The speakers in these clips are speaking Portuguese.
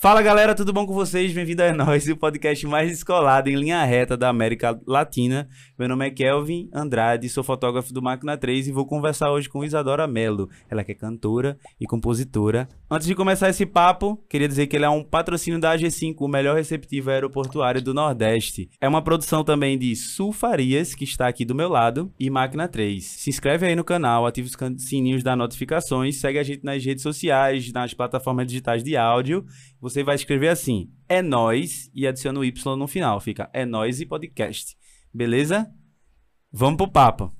Fala galera, tudo bom com vocês? Bem-vindo a nós, o podcast mais descolado em linha reta da América Latina. Meu nome é Kelvin Andrade, sou fotógrafo do Máquina 3 e vou conversar hoje com Isadora Mello. Ela que é cantora e compositora. Antes de começar esse papo, queria dizer que ele é um patrocínio da AG5, o melhor receptivo aeroportuário do Nordeste. É uma produção também de Sul Farias, que está aqui do meu lado, e Máquina 3. Se inscreve aí no canal, ativa os sininhos das notificações, segue a gente nas redes sociais, nas plataformas digitais de áudio você vai escrever assim: é nós e adiciona o Y no final. Fica é nós e podcast. Beleza? Vamos pro papo.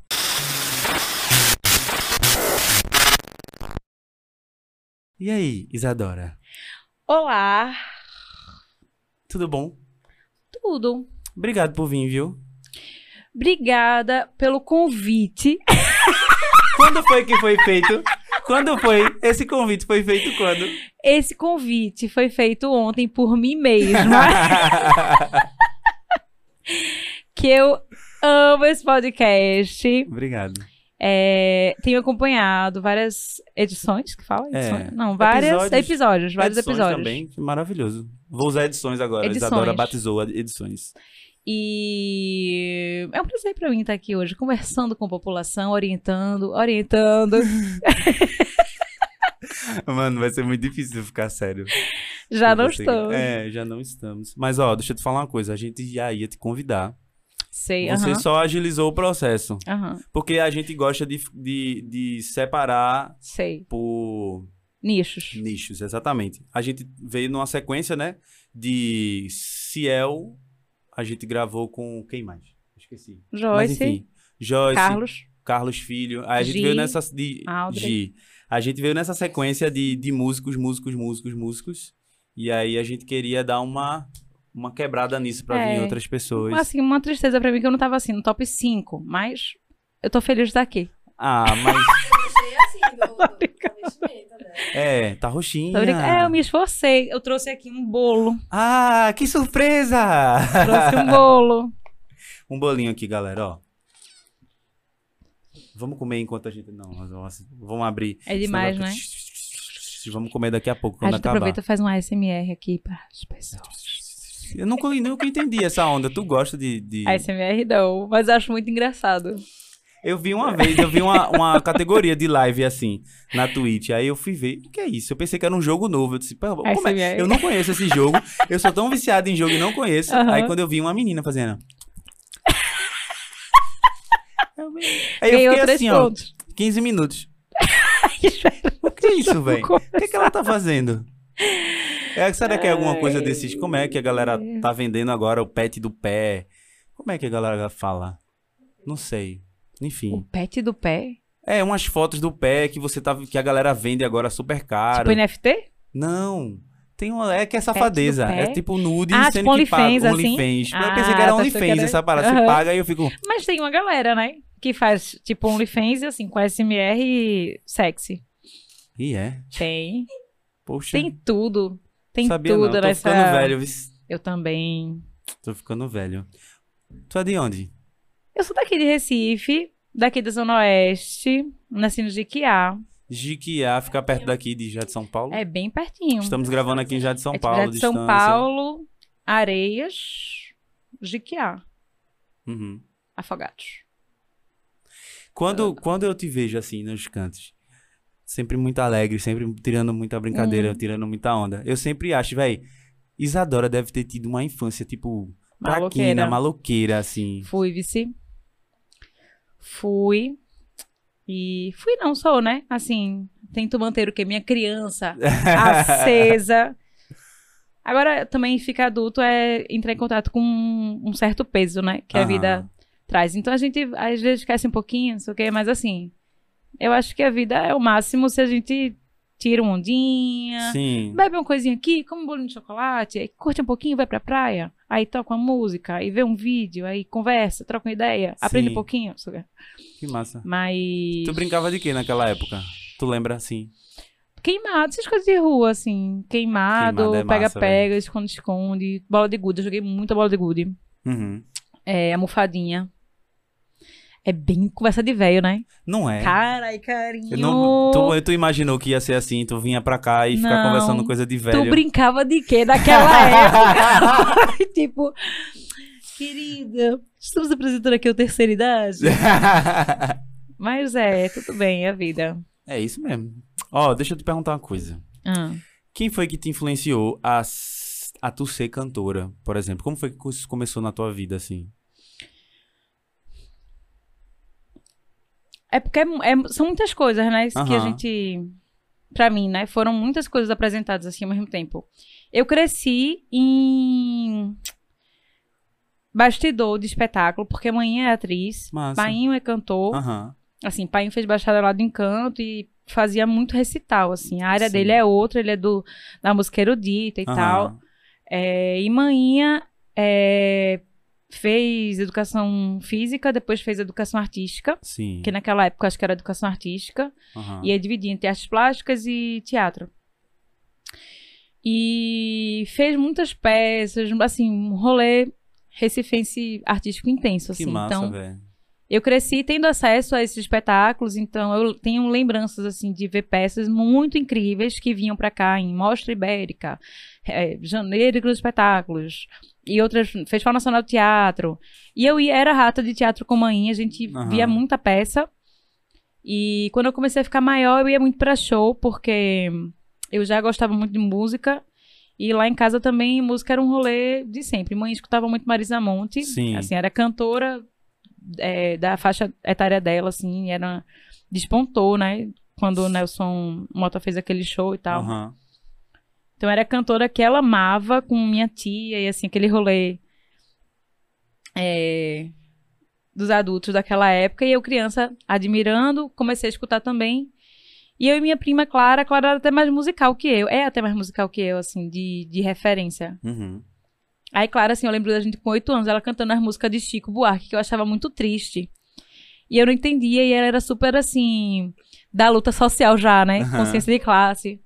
E aí, Isadora? Olá. Tudo bom? Tudo. Obrigado por vir, viu? Obrigada pelo convite. Quando foi que foi feito? Quando foi? Esse convite foi feito quando? Esse convite foi feito ontem por mim mesma. que eu amo esse podcast. Obrigado. É, tenho acompanhado várias edições que fala? É, Não, vários episódios, episódios vários edições episódios. também, maravilhoso. Vou usar edições agora. Edições. Isadora batizou edições. E é um prazer para mim estar aqui hoje, conversando com a população, orientando, orientando. Mano, vai ser muito difícil ficar sério. Já não estamos. É, já não estamos. Mas, ó, deixa eu te falar uma coisa. A gente já ia te convidar. Sei, Você uh -huh. só agilizou o processo. Uh -huh. Porque a gente gosta de, de, de separar Sei. por... Nichos. Nichos, exatamente. A gente veio numa sequência, né? De Ciel a gente gravou com quem mais? Esqueci. Joyce. Mas, enfim, Joyce. Carlos. Carlos Filho. Aí a gente G, veio nessa. De, G. A gente veio nessa sequência de, de músicos, músicos, músicos, músicos. E aí a gente queria dar uma, uma quebrada nisso pra é, vir outras pessoas. Assim, uma tristeza pra mim que eu não tava assim no top 5, mas eu tô feliz de estar aqui. Ah, mas. Do, é, tá roxinha. É, eu me esforcei. Eu trouxe aqui um bolo. Ah, que surpresa! Trouxe um bolo. um bolinho aqui, galera, ó. Vamos comer enquanto a gente. Não, vamos abrir. É demais, né? Vamos comer daqui a pouco, quando a gente acabar. aproveita e faz um ASMR aqui para as pessoas. Eu nunca, nunca entendi essa onda. Tu gosta de. de... ASMR não, mas acho muito engraçado. Eu vi uma vez, eu vi uma, uma categoria de live assim, na Twitch. Aí eu fui ver, o que é isso? Eu pensei que era um jogo novo. Eu disse, como é? Eu não conheço esse jogo. Eu sou tão viciado em jogo e não conheço. Uhum. Aí quando eu vi uma menina fazendo. Aí eu fiquei assim, pontos. ó, 15 minutos. o que é isso, velho? O que, é que ela tá fazendo? É, será que é alguma coisa desses? Como é que a galera tá vendendo agora o pet do pé? Como é que a galera fala? Não sei. Enfim. O pet do pé? É, umas fotos do pé que você tá que a galera vende agora super caro. Tipo NFT? Não. Tem uma, é que é safadeza. É tipo nude ah, sendo tipo que OnlyFans, paga. assim? OnlyFans. Ah, eu pensei que era tá OnlyFans, essa parada. Uhum. Você paga e eu fico... Mas tem uma galera, né? Que faz tipo OnlyFans, assim, com SMR sexy. E é? Tem. Poxa. Tem tudo. Tem Sabia tudo não. Tô nessa... ficando velho. Eu também. Tô ficando velho. Tu é de onde? Eu sou daqui de Recife, daqui da Zona Oeste, nasci no Jiquiá. Jiquiá fica perto daqui de Já de São Paulo? É bem pertinho. Estamos gravando aqui em Já de São é Paulo. Já de São Paulo, Areias, Jiquiá. Uhum. Afogados. Quando, quando eu te vejo assim nos cantos, sempre muito alegre, sempre tirando muita brincadeira, Hum. tirando muita onda, eu sempre acho, velho, Isadora deve ter tido uma infância, tipo, Maloqueira. traquina, maloqueira, assim. Fui, vice. Fui. E fui não sou, né? Assim, tento manter o que? Minha criança acesa. Agora, também ficar adulto é entrar em contato com um, um certo peso, né? Que a Aham. vida traz. Então a gente às vezes esquece um pouquinho, não sei o quê, mas assim, eu acho que a vida é o máximo se a gente tira uma ondinha, Sim. bebe uma coisinha aqui, come um bolinho de chocolate, curte um pouquinho, vai pra praia, aí toca uma música, aí vê um vídeo, aí conversa, troca uma ideia, aprende Sim. um pouquinho. Que massa. Mas. Tu brincava de quê naquela época? Tu lembra, assim? Queimado, essas coisas de rua, assim. Queimado, Queimado é pega-pega, esconde-esconde, bola de gude. Eu joguei muita bola de gude. Uhum. É, almofadinha. É bem conversa de velho, né? Não é. Carai, carinho. Eu não, tu, tu imaginou que ia ser assim, tu vinha pra cá e ficar conversando coisa de Tu velho. brincava de quê naquela época? tipo, querida, estamos apresentando aqui o terceira idade. Mas é, tudo bem, é a vida. é isso mesmo. Ó, deixa eu te perguntar uma coisa. Ah. Quem foi que te influenciou a, a tu ser cantora, por exemplo? Como foi que isso começou na tua vida, assim? É porque é é- são muitas coisas, né? Que a gente. Pra mim, né? Foram muitas coisas apresentadas assim ao mesmo tempo. Eu cresci em. Bastidor de espetáculo, porque mãe é atriz, Massa. pai é cantor. Aham. Assim, pai fez bacharelado em canto e fazia muito recital, assim. A área Sim. dele é outra, ele é do da música erudita e tal. aham. É, e Maninha é, fez educação física, depois fez educação artística, Sim. que naquela época acho que era educação artística, aham. e ia dividir entre artes plásticas e teatro. E fez muitas peças, assim, um rolê recifense artístico intenso, assim. Que massa, então, velho. Eu cresci tendo acesso a esses espetáculos, então eu tenho lembranças assim de ver peças muito incríveis que vinham pra cá em Mostra Ibérica, é, Janeiro dos Espetáculos e outras Festival Nacional de Teatro. E eu ia, era rata de teatro com mãe, a gente Aham. via muita peça. E quando eu comecei a ficar maior, eu ia muito pra show, porque eu já gostava muito de música. E lá em casa também, música era um rolê de sempre. Mãe escutava muito Marisa Monte. Sim. Assim, era cantora é, da faixa etária dela, assim, era... Despontou, né? Quando o Nelson Mota fez aquele show e tal. Aham. Então era cantora que ela amava com minha tia e assim, aquele rolê é, dos adultos daquela época. E eu, criança, admirando, comecei a escutar também. E eu e minha prima Clara, Clara era até mais musical que eu. É até mais musical que eu, assim, de, de referência. Uhum. Aí, Clara, assim, eu lembro da gente com oito anos, ela cantando as músicas de Chico Buarque, que eu achava muito triste. E eu não entendia, e ela era super, assim, da luta social já, né? Aham. Consciência de classe.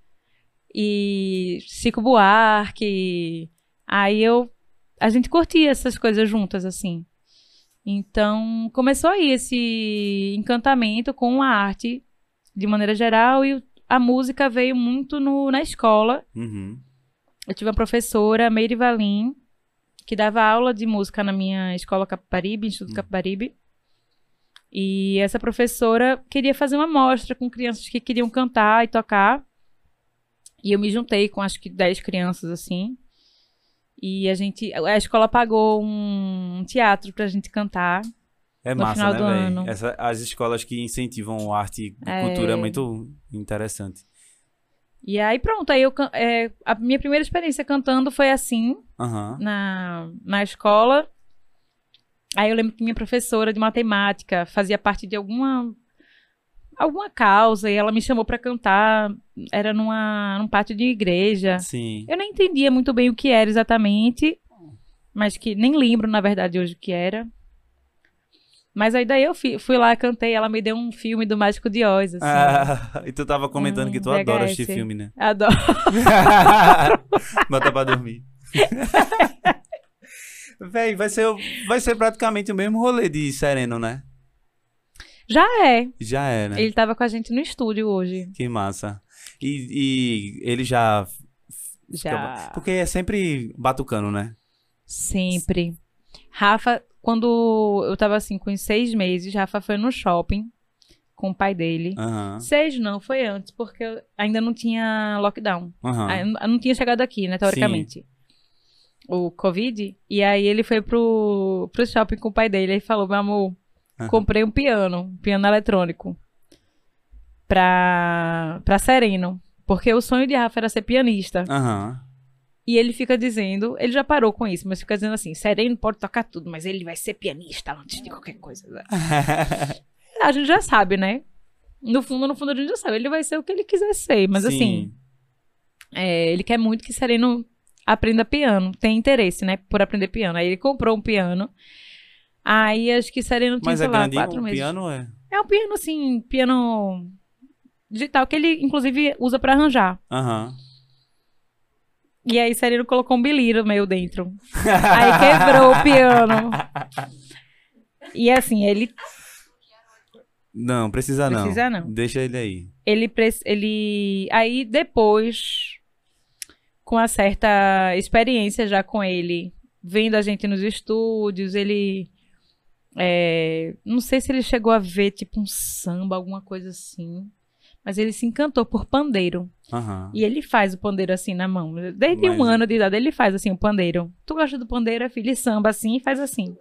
E Chico Buarque. Aí eu. A gente curtia essas coisas juntas, assim. Então, começou aí esse encantamento com a arte, de maneira geral, e a música veio muito no, na escola. Uhum. Eu tive uma professora, Meire Valim, que dava aula de música na minha escola Capibaribe, Instituto Capibaribe. E essa professora queria fazer uma mostra com crianças que queriam cantar e tocar. E eu me juntei com acho que 10 crianças assim. E a gente, a escola pagou um teatro pra gente cantar. É No massa, final né, do ano. Essa- As escolas que incentivam arte e É. cultura é muito interessante. E aí pronto, aí eu é, a minha primeira experiência cantando foi assim, Aham. na, na escola. Aí eu lembro que minha professora de matemática fazia parte de alguma alguma causa e ela me chamou pra cantar. Era numa, num pátio de igreja. Sim. Eu não entendia muito bem o que era exatamente, mas que nem lembro na verdade hoje o que era. Mas aí daí eu fi- fui lá, cantei, ela me deu um filme do Mágico de Oz, assim. Ah, e tu tava comentando Um que tu adora assistir VHS. filme, né? Adoro. Bota pra dormir. Véi, vai ser, vai ser praticamente o mesmo rolê de Sereno, né? Já é. Já é, né? Ele tava com a gente no estúdio hoje. Que massa. E, e ele já. Já. Porque é sempre batucando, né? Sempre. Rafa, quando eu tava assim, com seis meses, Rafa foi no shopping com o pai dele. Aham. Seis não, foi antes, porque eu ainda não tinha lockdown. Eu não tinha chegado aqui, né, teoricamente. O Covid. E aí ele foi pro, pro shopping com o pai dele e falou: meu amor, Aham. comprei um piano, um piano eletrônico. Pra, pra Sereno. Porque o sonho de Rafa era ser pianista. Aham. E ele fica dizendo, ele já parou com isso, mas fica dizendo assim: Sereno pode tocar tudo, mas ele vai ser pianista antes de qualquer coisa. A gente já sabe, né? No fundo, no fundo, a gente já sabe. Ele vai ser o que ele quiser ser. Mas assim, Sim. é, ele quer muito que Sereno aprenda piano. Tem interesse, né? Por aprender piano. Aí ele comprou um piano. Aí acho que Sereno tinha, Mas sei é lá, grandinho quatro o meses. piano, é? É um piano, assim, piano digital, que ele, inclusive, usa pra arranjar. Aham. E aí Sereno colocou um biliro meio dentro. Aí quebrou o piano. E assim, ele Não, precisa não. Precisa não. Deixa ele aí. Ele, pre- ele. Aí depois, com uma certa experiência já com ele, vendo a gente nos estúdios, ele. é, não sei se ele chegou a ver tipo um samba, alguma coisa assim. Mas ele se encantou por pandeiro. Aham. E ele faz o pandeiro assim na mão. Desde um Mas- ano de idade, ele faz assim o pandeiro. Tu gosta do pandeiro, é filho? Samba assim e faz assim.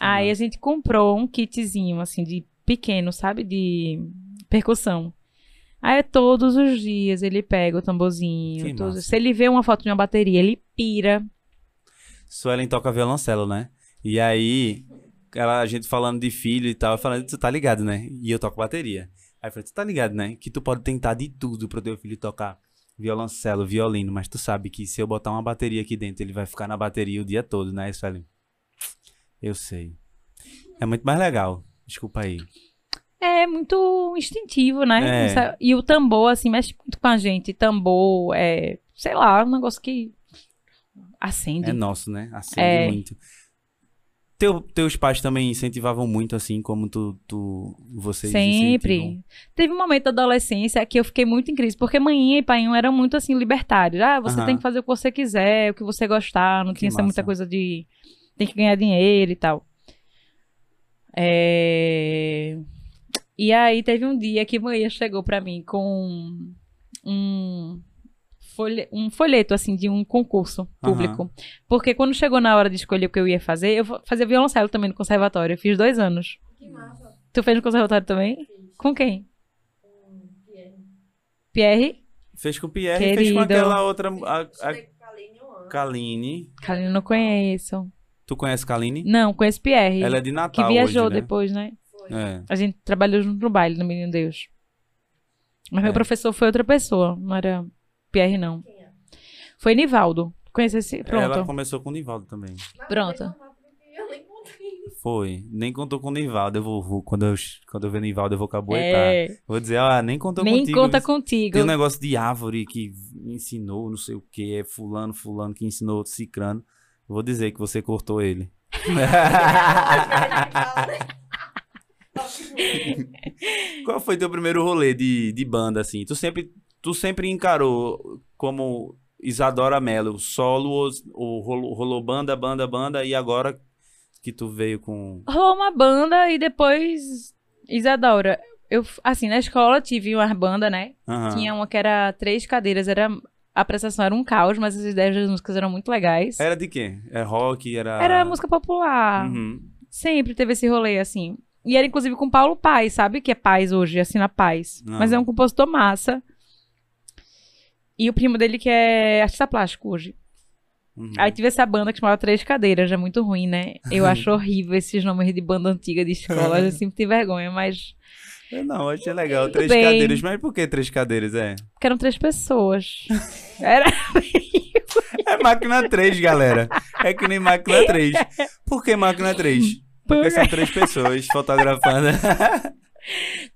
Aí a gente comprou um kitzinho, assim, de pequeno, sabe? De percussão. Aí todos os dias ele pega o tamborzinho. Todos-. Se ele vê uma foto de uma bateria, ele pira. Suelen toca violoncelo, né? E aí, ela, a gente falando de filho e tal, falando, tu tá ligado, né? E eu toco bateria. Aí eu falei, tu tá ligado, né? Que tu pode tentar de tudo pro teu filho tocar violoncelo, violino, mas tu sabe que se eu botar uma bateria aqui dentro, ele vai ficar na bateria o dia todo, né, Suelen? Eu sei. É muito mais legal. Desculpa aí. É muito instintivo, né? É. E o tambor, assim, mexe muito com a gente. Tambor, é, sei lá, um negócio que acende. É nosso, né? Acende É. muito. Teu, teus pais também incentivavam muito, assim, como tu, tu vocês Sempre. incentivam? Teve um momento da adolescência que eu fiquei muito em crise, porque mãe e pai eram muito assim libertários. Ah, você tem que fazer o que você quiser, o que você gostar, não Que tinha essa muita massa. coisa de tem que ganhar dinheiro e tal. É, E aí teve um dia que mãe chegou pra mim com um folhe- um folheto assim de um concurso público. Porque quando chegou na hora de escolher o que eu ia fazer, eu fa- fazia violoncelo também no conservatório. Eu fiz dois anos. Que massa. Tu fez no conservatório também? Com quem? Pierre? Fez com o Pierre e fez com aquela outra. A, com a ano. Kaline. Kaline, não conheço. Tu conhece Kaline? Não, conheço Pierre. Ela é de que Natal. viajou hoje, né? depois, né? Foi. É. A gente trabalhou junto no baile do Menino Deus. Mas meu É. professor foi outra pessoa, não era Pierre, não. Quem é? Foi Nivaldo. Conhece esse? Ela Pronto. começou com o Nivaldo também. Pronto. nem. Foi. Nem contou com o Nivaldo. Eu vou, vou- quando, eu, quando eu ver Nivaldo, eu vou caboetar. É, Vou dizer, ah, nem contou nem contigo. conta Tem contigo. um negócio de árvore que ensinou, não sei o que, é fulano, fulano que ensinou outro cicrano. Eu Vou dizer que você cortou ele. Qual foi teu primeiro rolê de, de banda, assim? Tu sempre, tu sempre encarou como Isadora Mello, solo ou, ou rolou, rolou banda, banda, banda, e agora que tu veio com... Rolou uma banda e depois Isadora. Eu, assim, na escola tive uma banda, né? Aham. Tinha uma que era três cadeiras, era a prestação era um caos, mas as ideias das músicas eram muito legais. Era de quê? Era rock, era... Era música popular. Uhum. Sempre teve esse rolê, assim. E era inclusive com Paulo Paz, sabe? Que é Paz hoje, assina Paz. Não. Mas é um compositor massa. E o primo dele que é artista plástico hoje. Uhum. Aí tive essa banda que chamava Três Cadeiras, é muito ruim, né? Eu acho horrível esses nomes de banda antiga de escola, eu sempre tive vergonha, mas. Eu não, achei legal. Tudo Três bem. cadeiras. Mas por que três cadeiras? É. Porque eram três pessoas. Era. É máquina 3, galera. É que nem máquina 3. Por que máquina 3? Porque são três pessoas fotografando.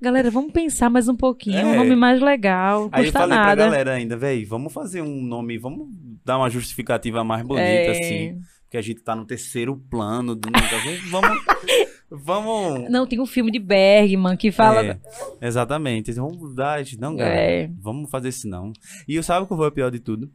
Galera, vamos pensar mais um pouquinho. É. Um nome mais legal. Aí eu custa falei pra nada. galera ainda, véi, vamos fazer um nome, vamos dar uma justificativa mais bonita, É. assim. Porque a gente tá no terceiro plano do negócio. Vamos. Vamos. Não, tem um filme de Bergman que fala. É, exatamente. Vamos dar. Não, galera. É. Vamos fazer isso não. E eu sabe qual foi o pior de tudo?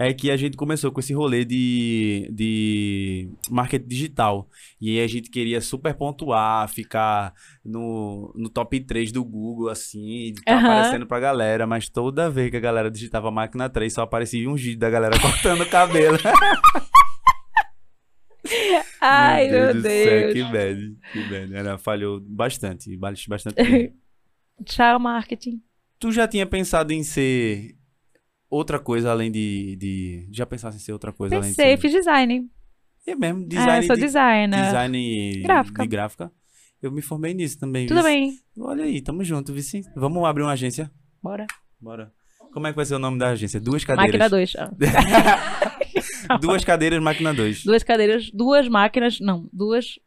É que a gente começou com esse rolê de, de marketing digital. E aí a gente queria super pontuar, ficar no, no top 3 do Google, assim, tá Aham. aparecendo pra galera. Mas toda vez que a galera digitava máquina 3, só aparecia um vídeo da galera cortando o cabelo. Ai, meu do Deus. céu, que bad, que bad. Era, falhou bastante, bastante. Tchau, marketing. Tu já tinha pensado em ser outra coisa além de. de já pensasse em ser outra coisa além de Pensei, ser. fiz design. É mesmo, ah, design, eu sou de, designer. design Gráfica. de gráfica. Eu me formei nisso também. Tudo vice. bem. Olha aí, tamo junto, Vici. Vamos abrir uma agência? Bora. Bora. Como é que vai ser o nome da agência? Duas cadeiras. Máquina 2. Duas cadeiras, máquina 2. Duas cadeiras, duas máquinas. Não, duas.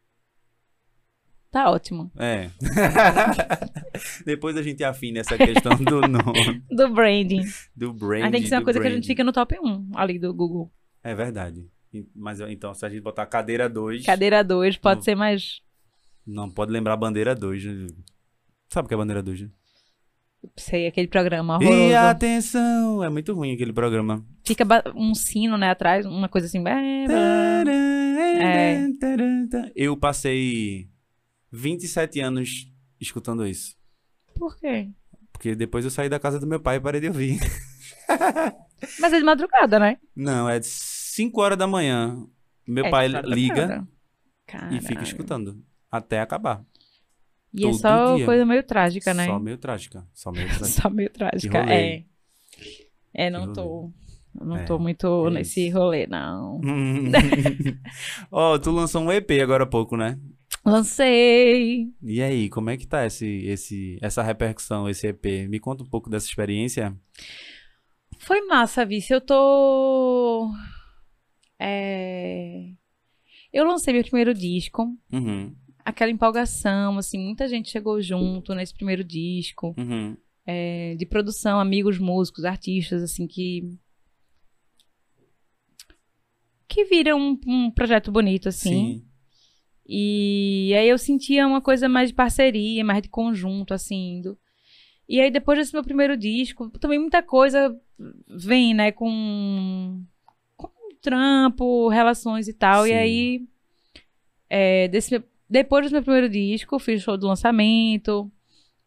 Tá ótimo. É. Depois a gente afina essa questão do nome, Do branding. do brand. Aí tem que ser uma coisa que a gente fica no top 1 ali do Google. É verdade. E- Mas então, se a gente botar cadeira 2. Cadeira 2 pode Não. ser mais. Não, pode lembrar bandeira 2. Sabe o que é Bandeira Duja? Sei, aquele programa E horroroso. atenção! É muito ruim aquele programa. Fica um sino, né, atrás, uma coisa assim. É. Eu passei 27 anos escutando isso. Por quê? Porque depois eu saí da casa do meu pai e parei de ouvir. Mas é de madrugada, né? Não, é de 5 horas da manhã. Meu É pai liga e fica escutando. Até acabar. E é todo só dia. coisa meio trágica, né? Só meio trágica. Só meio trágica. Só meio trágica. É. É, não tô. Não É, tô muito é nesse rolê, não. Ó, tu lançou um EP agora há pouco, né? Lancei. E aí, como é que tá esse, esse, essa repercussão, esse EP? Me conta um pouco dessa experiência. Foi massa, Vice. Eu tô. É... Eu lancei meu primeiro disco. Uhum, Aquela empolgação, assim, muita gente chegou junto nesse primeiro disco. uhum. é, de produção, amigos músicos, artistas, assim, que. que viram um, um projeto bonito, assim. Sim. E aí eu sentia uma coisa mais de parceria, mais de conjunto, assim. do- E aí depois desse meu primeiro disco, também muita coisa vem, né, com, com trampo, relações e tal. E Sim. aí, é, desse depois do meu primeiro disco, eu fiz show do lançamento.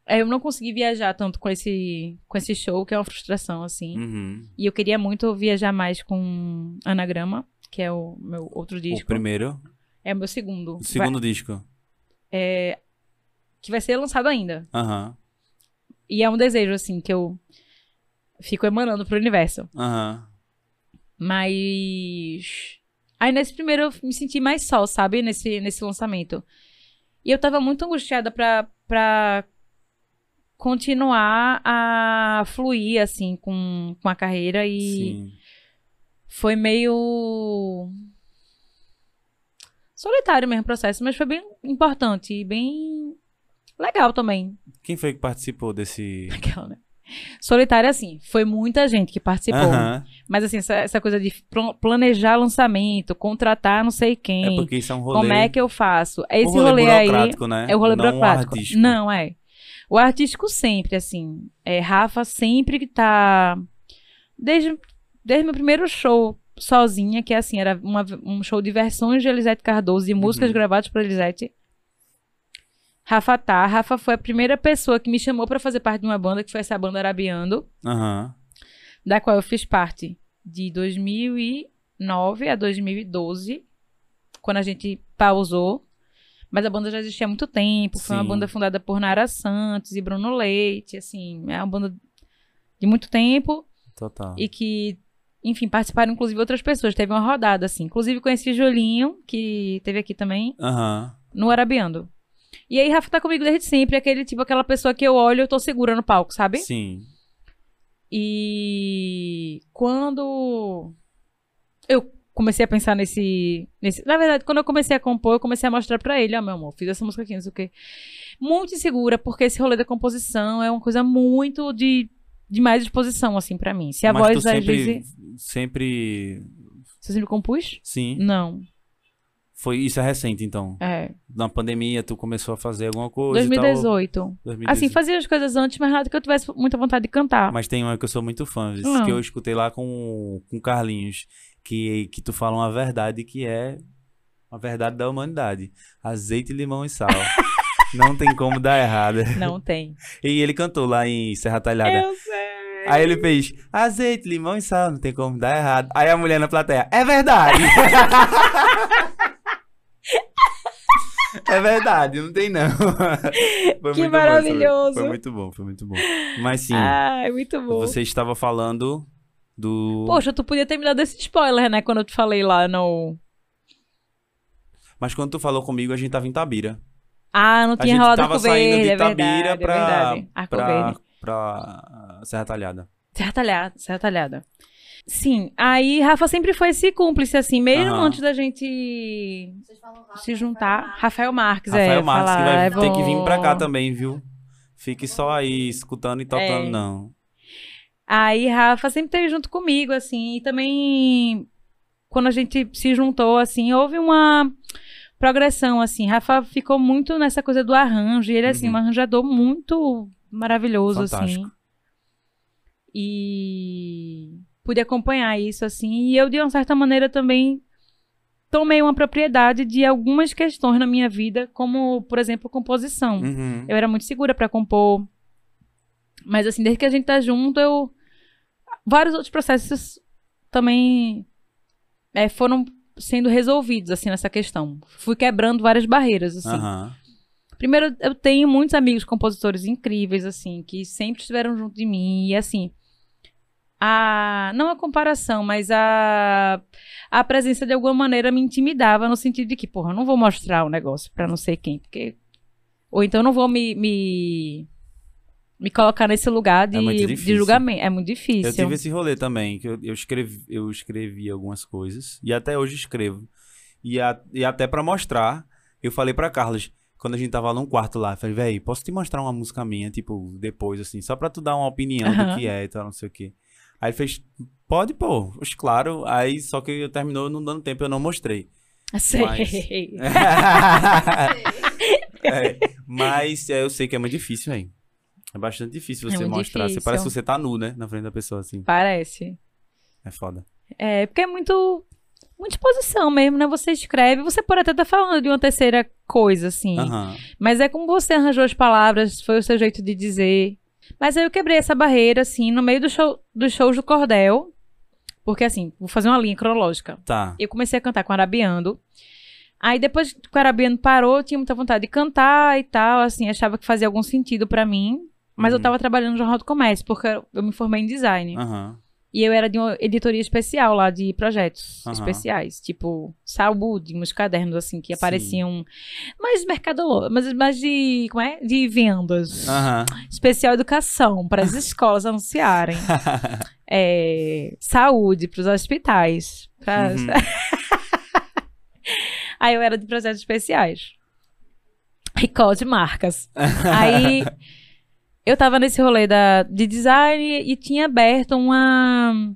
Aí eu não consegui viajar tanto com esse, com esse show, que é uma frustração, assim. Uhum. E eu queria muito viajar mais com Anagrama, que é o meu outro O disco. primeiro, É o meu segundo. o segundo disco. que vai ser lançado ainda. Aham, E é um desejo, assim, que eu fico emanando pro universo. aham. Mas. Aí nesse primeiro eu me senti mais só, sabe? Nesse, nesse lançamento. E eu tava muito angustiada pra, pra continuar a fluir, assim, com, com a carreira. E Sim. foi meio. Solitário mesmo o processo, mas foi bem importante e bem legal também. Quem foi que participou desse... Aquela, né? Solitário, assim, foi muita gente que participou. Mas, assim, essa, essa coisa de pl- planejar lançamento, contratar não sei quem, É porque isso é um rolê... como é que eu faço. um Esse rolê, rolê, aí né? é o rolê Não burocrático. Não, é. O artístico sempre, assim. É, Rafa sempre que tá. Desde, desde meu primeiro show sozinha, que assim, era uma- um show de versões de Elisete Cardoso e músicas Uhum. gravadas por Elisete. Rafa tá. Rafa foi a primeira pessoa que me chamou pra fazer parte de uma banda, que foi essa banda Arabiando, Aham. da qual eu fiz parte de 2009 a 2012, quando a gente pausou. Mas a banda já existia há muito tempo. Foi uma Sim. banda fundada por Nara Santos e Bruno Leite, assim, é uma banda de muito tempo Total. e que, enfim, participaram inclusive outras pessoas. Teve uma rodada, assim. Inclusive conheci Julinho, que teve aqui também, Aham. no Arabiando. E aí, Rafa tá comigo desde sempre, aquele tipo, aquela pessoa que eu olho e eu tô segura no palco, sabe? Sim. E quando eu comecei a pensar nesse, nesse. Na verdade, quando eu comecei a compor, eu comecei a mostrar pra ele: Ó, meu amor, fiz essa música aqui, não sei o quê. Muito insegura, porque esse rolê da composição é uma coisa muito de, de mais disposição, assim, pra mim. Se a Mas voz tu sempre... Gizi. Sempre... Você sempre compus? Sim. Não. Foi... Isso é recente, então. É. Na pandemia, tu começou a fazer alguma coisa e 2018. tal. 2018. Assim, fazia as coisas antes, mas nada que eu tivesse muita vontade de cantar. Mas tem uma que eu sou muito fã? Ah. que eu escutei lá com com Carlinhos, que, que tu fala uma verdade que é a verdade da humanidade. Azeite, limão e sal. Não tem como dar errado. Não tem. E ele cantou lá em Serra Talhada. Eu sei. Aí ele fez azeite, limão e sal, não tem como dar errado. Aí a mulher na plateia, é verdade. é verdade, não tem não. Foi Que muito bom, maravilhoso. Foi, foi muito bom, foi muito bom. Mas sim, Ai, muito bom. você estava falando do... Poxa, tu podia ter me dado esse spoiler, né? Quando eu te falei lá no. Mas quando tu falou comigo, a gente tava em Tabira. Ah, não A tinha gente rolado tava Arco saindo Verde, de é verdade, Tabira é pra, verdade. Arco pra, Verde. Pra Serra Talhada. Serra Talhada, Serra Talhada. Sim, aí Rafa sempre foi esse cúmplice, assim, mesmo Aham. antes da gente se Rafael juntar. Marques. Rafael Marques, Rafael é. Marques, que falar, vai é ter que vir pra cá também, viu? Fique só aí escutando e tocando, É. não. Aí Rafa sempre esteve junto comigo, assim, e também quando a gente se juntou, assim, houve uma, progressão, assim. Rafa ficou muito nessa coisa do arranjo. E ele, assim, Uhum. um arranjador muito maravilhoso, assim. Fantástico. E pude acompanhar isso, assim. E eu, de uma certa maneira, também tomei uma propriedade de algumas questões na minha vida, como, por exemplo, composição. Uhum. Eu era muito segura pra compor. Mas, assim, desde que a gente tá junto, eu. Vários outros processos também é, foram sendo resolvidos, assim, nessa questão. Fui quebrando várias barreiras, assim. Aham. Primeiro, eu tenho muitos amigos compositores incríveis, assim, que sempre estiveram junto de mim. E, assim, a... não a comparação, mas a... a presença de alguma maneira me intimidava no sentido de que, porra, eu não vou mostrar o negócio pra não sei quem, porque... Ou então eu não vou me... me... me colocar nesse lugar de, É de julgamento. É muito difícil. Eu tive esse rolê também, que eu, eu, escrevi, eu escrevi algumas coisas, e até hoje escrevo. E, a- e até pra mostrar, eu falei pra Carlos, quando a gente tava num quarto lá, falei, véi, posso te mostrar uma música minha, tipo, depois, assim, só pra tu dar uma opinião do Aham. que é e tal, não sei o quê. Aí ele fez, pode, pô, claro. Aí, só que terminou não dando tempo, eu não mostrei. Sei. É, mas é, eu sei que é muito difícil, velho. É bastante difícil É você muito mostrar. Você difícil. parece que você tá nu, né? Na frente da pessoa, assim. Parece. É foda. É, porque é muito. Muita exposição mesmo, né? Você escreve, você pode até estar falando de uma terceira coisa, assim. Aham. Mas é como você arranjou as palavras, foi o seu jeito de dizer. Mas aí eu quebrei essa barreira, assim, no meio do show, dos shows do Cordel. Porque, assim, vou fazer uma linha cronológica. Tá. Eu comecei a cantar com Arabiando. Aí depois que o Arabiando parou, eu tinha muita vontade de cantar e tal, assim, achava que fazia algum sentido pra mim. Mas eu Uhum. tava trabalhando no Jornal do Comércio, porque eu me formei em design. Aham. E eu era de uma editoria especial lá, de projetos especiais. Tipo, saúde, uns cadernos, assim, que Sim. apareciam mais mercadológicos, mas mais de, como é? De vendas. Especial educação, para as escolas anunciarem. É, saúde, para os hospitais. pra- Uhum. Aí eu era de projetos especiais. Recall de marcas. Aí eu tava nesse rolê da, de design e tinha aberto uma,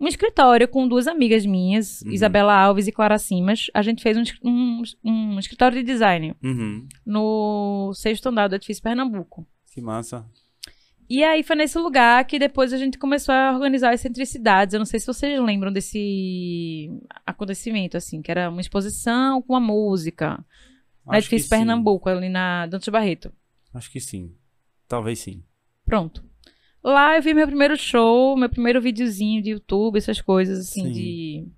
um escritório com duas amigas minhas, Uhum. Isabela Alves e Clara Simas. A gente fez um, um, um escritório de design Uhum. no sexto andar do edifício Pernambuco. Que massa. E aí foi nesse lugar que depois a gente começou a organizar as centricidades. Eu não sei se vocês lembram desse acontecimento, assim, que era uma exposição com uma música. No Acho que edifício sim. Pernambuco, ali na Dantas Barreto. Acho que sim. Talvez sim. Pronto. Lá eu vi meu primeiro show, meu primeiro videozinho de YouTube, essas coisas, assim, Sim. de.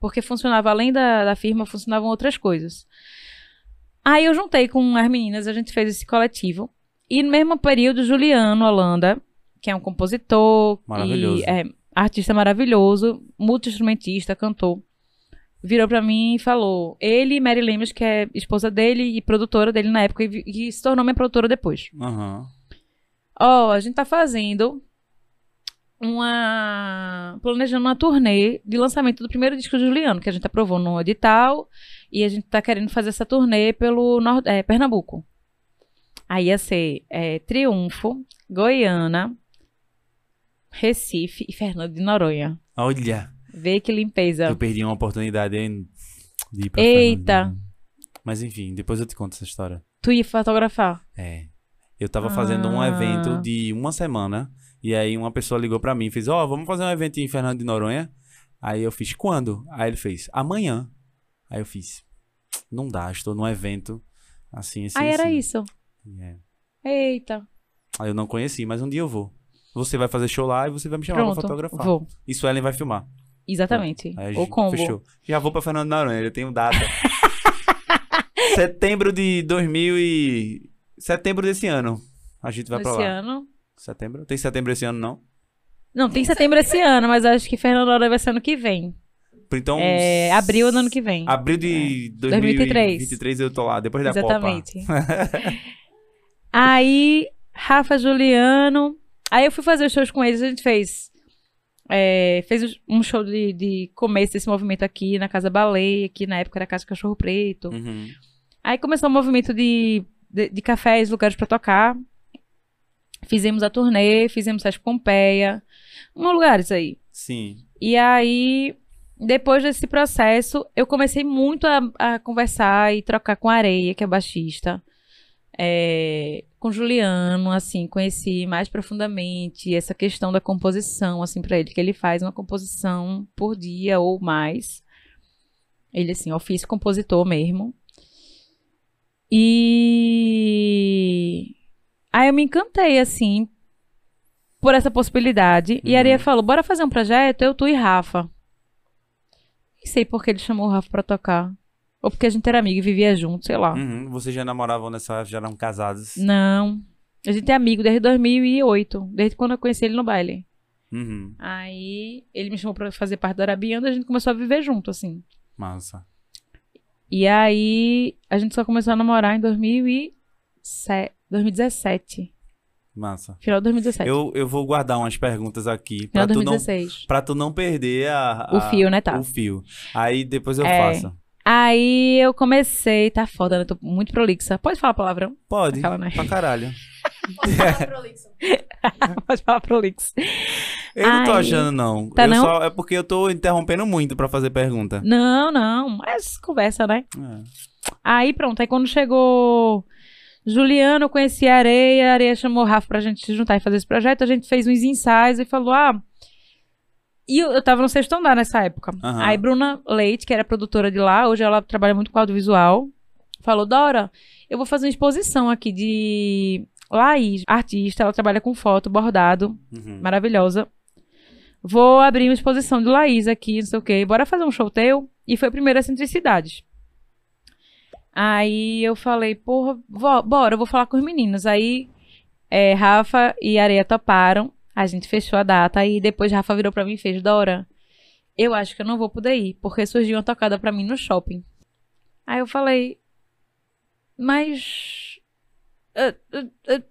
Porque funcionava, além da, da firma, funcionavam outras coisas. Aí eu juntei com as meninas, a gente fez esse coletivo. E no mesmo período, Juliano Holanda, que é um compositor Maravilhoso. e é artista maravilhoso, multi-instrumentista, cantor, virou pra mim e falou: ele e Mary Lemos, que é esposa dele e produtora dele na época, e, e se tornou minha produtora depois. Aham. Ó, a gente tá fazendo uma. planejando uma turnê de lançamento do primeiro disco de Juliano, que a gente aprovou no edital, e a gente tá querendo fazer essa turnê pelo Nor- é, Pernambuco. Aí ia ser é, Triunfo, Goiânia, Recife e Fernando de Noronha. Olha, Vê que limpeza. eu perdi uma oportunidade hein, de ir pra Eita. Fernandinho. Mas enfim, depois eu te conto essa história. Tu ia fotografar. É. Eu tava fazendo um Ah. evento de uma semana. E aí uma pessoa ligou pra mim e fez: Ó, vamos fazer um evento em Fernando de Noronha. Aí eu fiz: Quando? Aí ele fez: Amanhã. Aí eu fiz: Não dá, estou num evento assim, assim. Aí era assim." isso. E é. Eita. Aí eu não conheci, mas um dia eu vou. Você vai fazer show lá e você vai me chamar pra Pronto. fotografar. Vou. Isso Ellen vai filmar. Exatamente. Aí O combo. Fechou. Já vou pra Fernando de Noronha, já tenho data. Setembro de 2000 e... Setembro desse ano. A gente vai pra Esse lá. ano. Setembro? Tem setembro esse ano, não? Não, tem setembro esse ano, mas acho que Fernando vai ser ano que vem. Então... É, abril do ano que vem. Abril de 2023. 2023 eu tô lá, depois da Exatamente. Copa. Aí, Rafa Juliano. Aí eu fui fazer os shows com eles, a gente fez. é, fez um show de, de começo desse movimento aqui na Casa Baleia, que na época era Casa Cachorro Preto. Uhum. Aí começou o movimento de, de, de cafés, lugares pra tocar. Fizemos a turnê, fizemos Sesc Pompeia. Um lugares aí. Sim. E aí, depois desse processo, eu comecei muito a, a conversar e trocar com a Areia, que é baixista. É, com Juliano, assim, conheci mais profundamente essa questão da composição, assim, para ele, que ele faz uma composição por dia ou mais. Ele, assim, ofício compositor mesmo. E aí eu me encantei, assim, por essa possibilidade. E a Areia Uhum. falou: bora fazer um projeto, eu, tu e Rafa. Nem sei por que ele chamou o Rafa pra tocar. Ou porque a gente era amigo e vivia junto, sei lá. Uhum. Vocês já namoravam nessa época, já eram casados? Não. A gente é amigo desde 2008, desde quando eu conheci ele no baile. Uhum. Aí ele me chamou pra fazer parte da Arabianda e a gente começou a viver junto, assim. Massa. E aí a gente só começou a namorar em 2007, 2017. Massa. Final de 2017. Eu, eu vou guardar umas perguntas aqui pra Final de tu, não, 2016. pra tu não perder a, O a- fio, né, tá? O fio. Aí depois eu É. faço. Aí eu comecei, tá foda, né? Tô muito prolixa. Pode falar palavrão? Pode. Aquela, né? Pra caralho. Pode falar prolixo. Pode falar prolixo. Eu não tô Ai. achando, não. Tá Eu não? só- é porque eu tô interrompendo muito pra fazer pergunta. Não, não, mas conversa, né? É. Aí pronto, aí quando chegou Juliano, eu conheci a Areia, a Areia chamou o Rafa pra gente se juntar e fazer esse projeto, a gente fez uns ensaios e falou, ah... E eu, eu tava no sexto andar nessa época. Aham. Aí Bruna Leite, que era produtora de lá, hoje ela trabalha muito com audiovisual, falou, Dora, eu vou fazer uma exposição aqui de Laís, artista, ela trabalha com foto, bordado, Uhum. maravilhosa. Vou abrir uma exposição de Laís aqui, não sei o quê. Bora fazer um show teu? E foi a primeira Centricidades. Aí eu falei, porra, bora, eu vou falar com os meninos. Aí é, Rafa e Areia toparam. A gente fechou a data. Aí depois Rafa virou pra mim e fez, Dora, eu acho que eu não vou poder ir, porque surgiu uma tocada pra mim no shopping. Aí eu falei, mas. ah, ah, ah.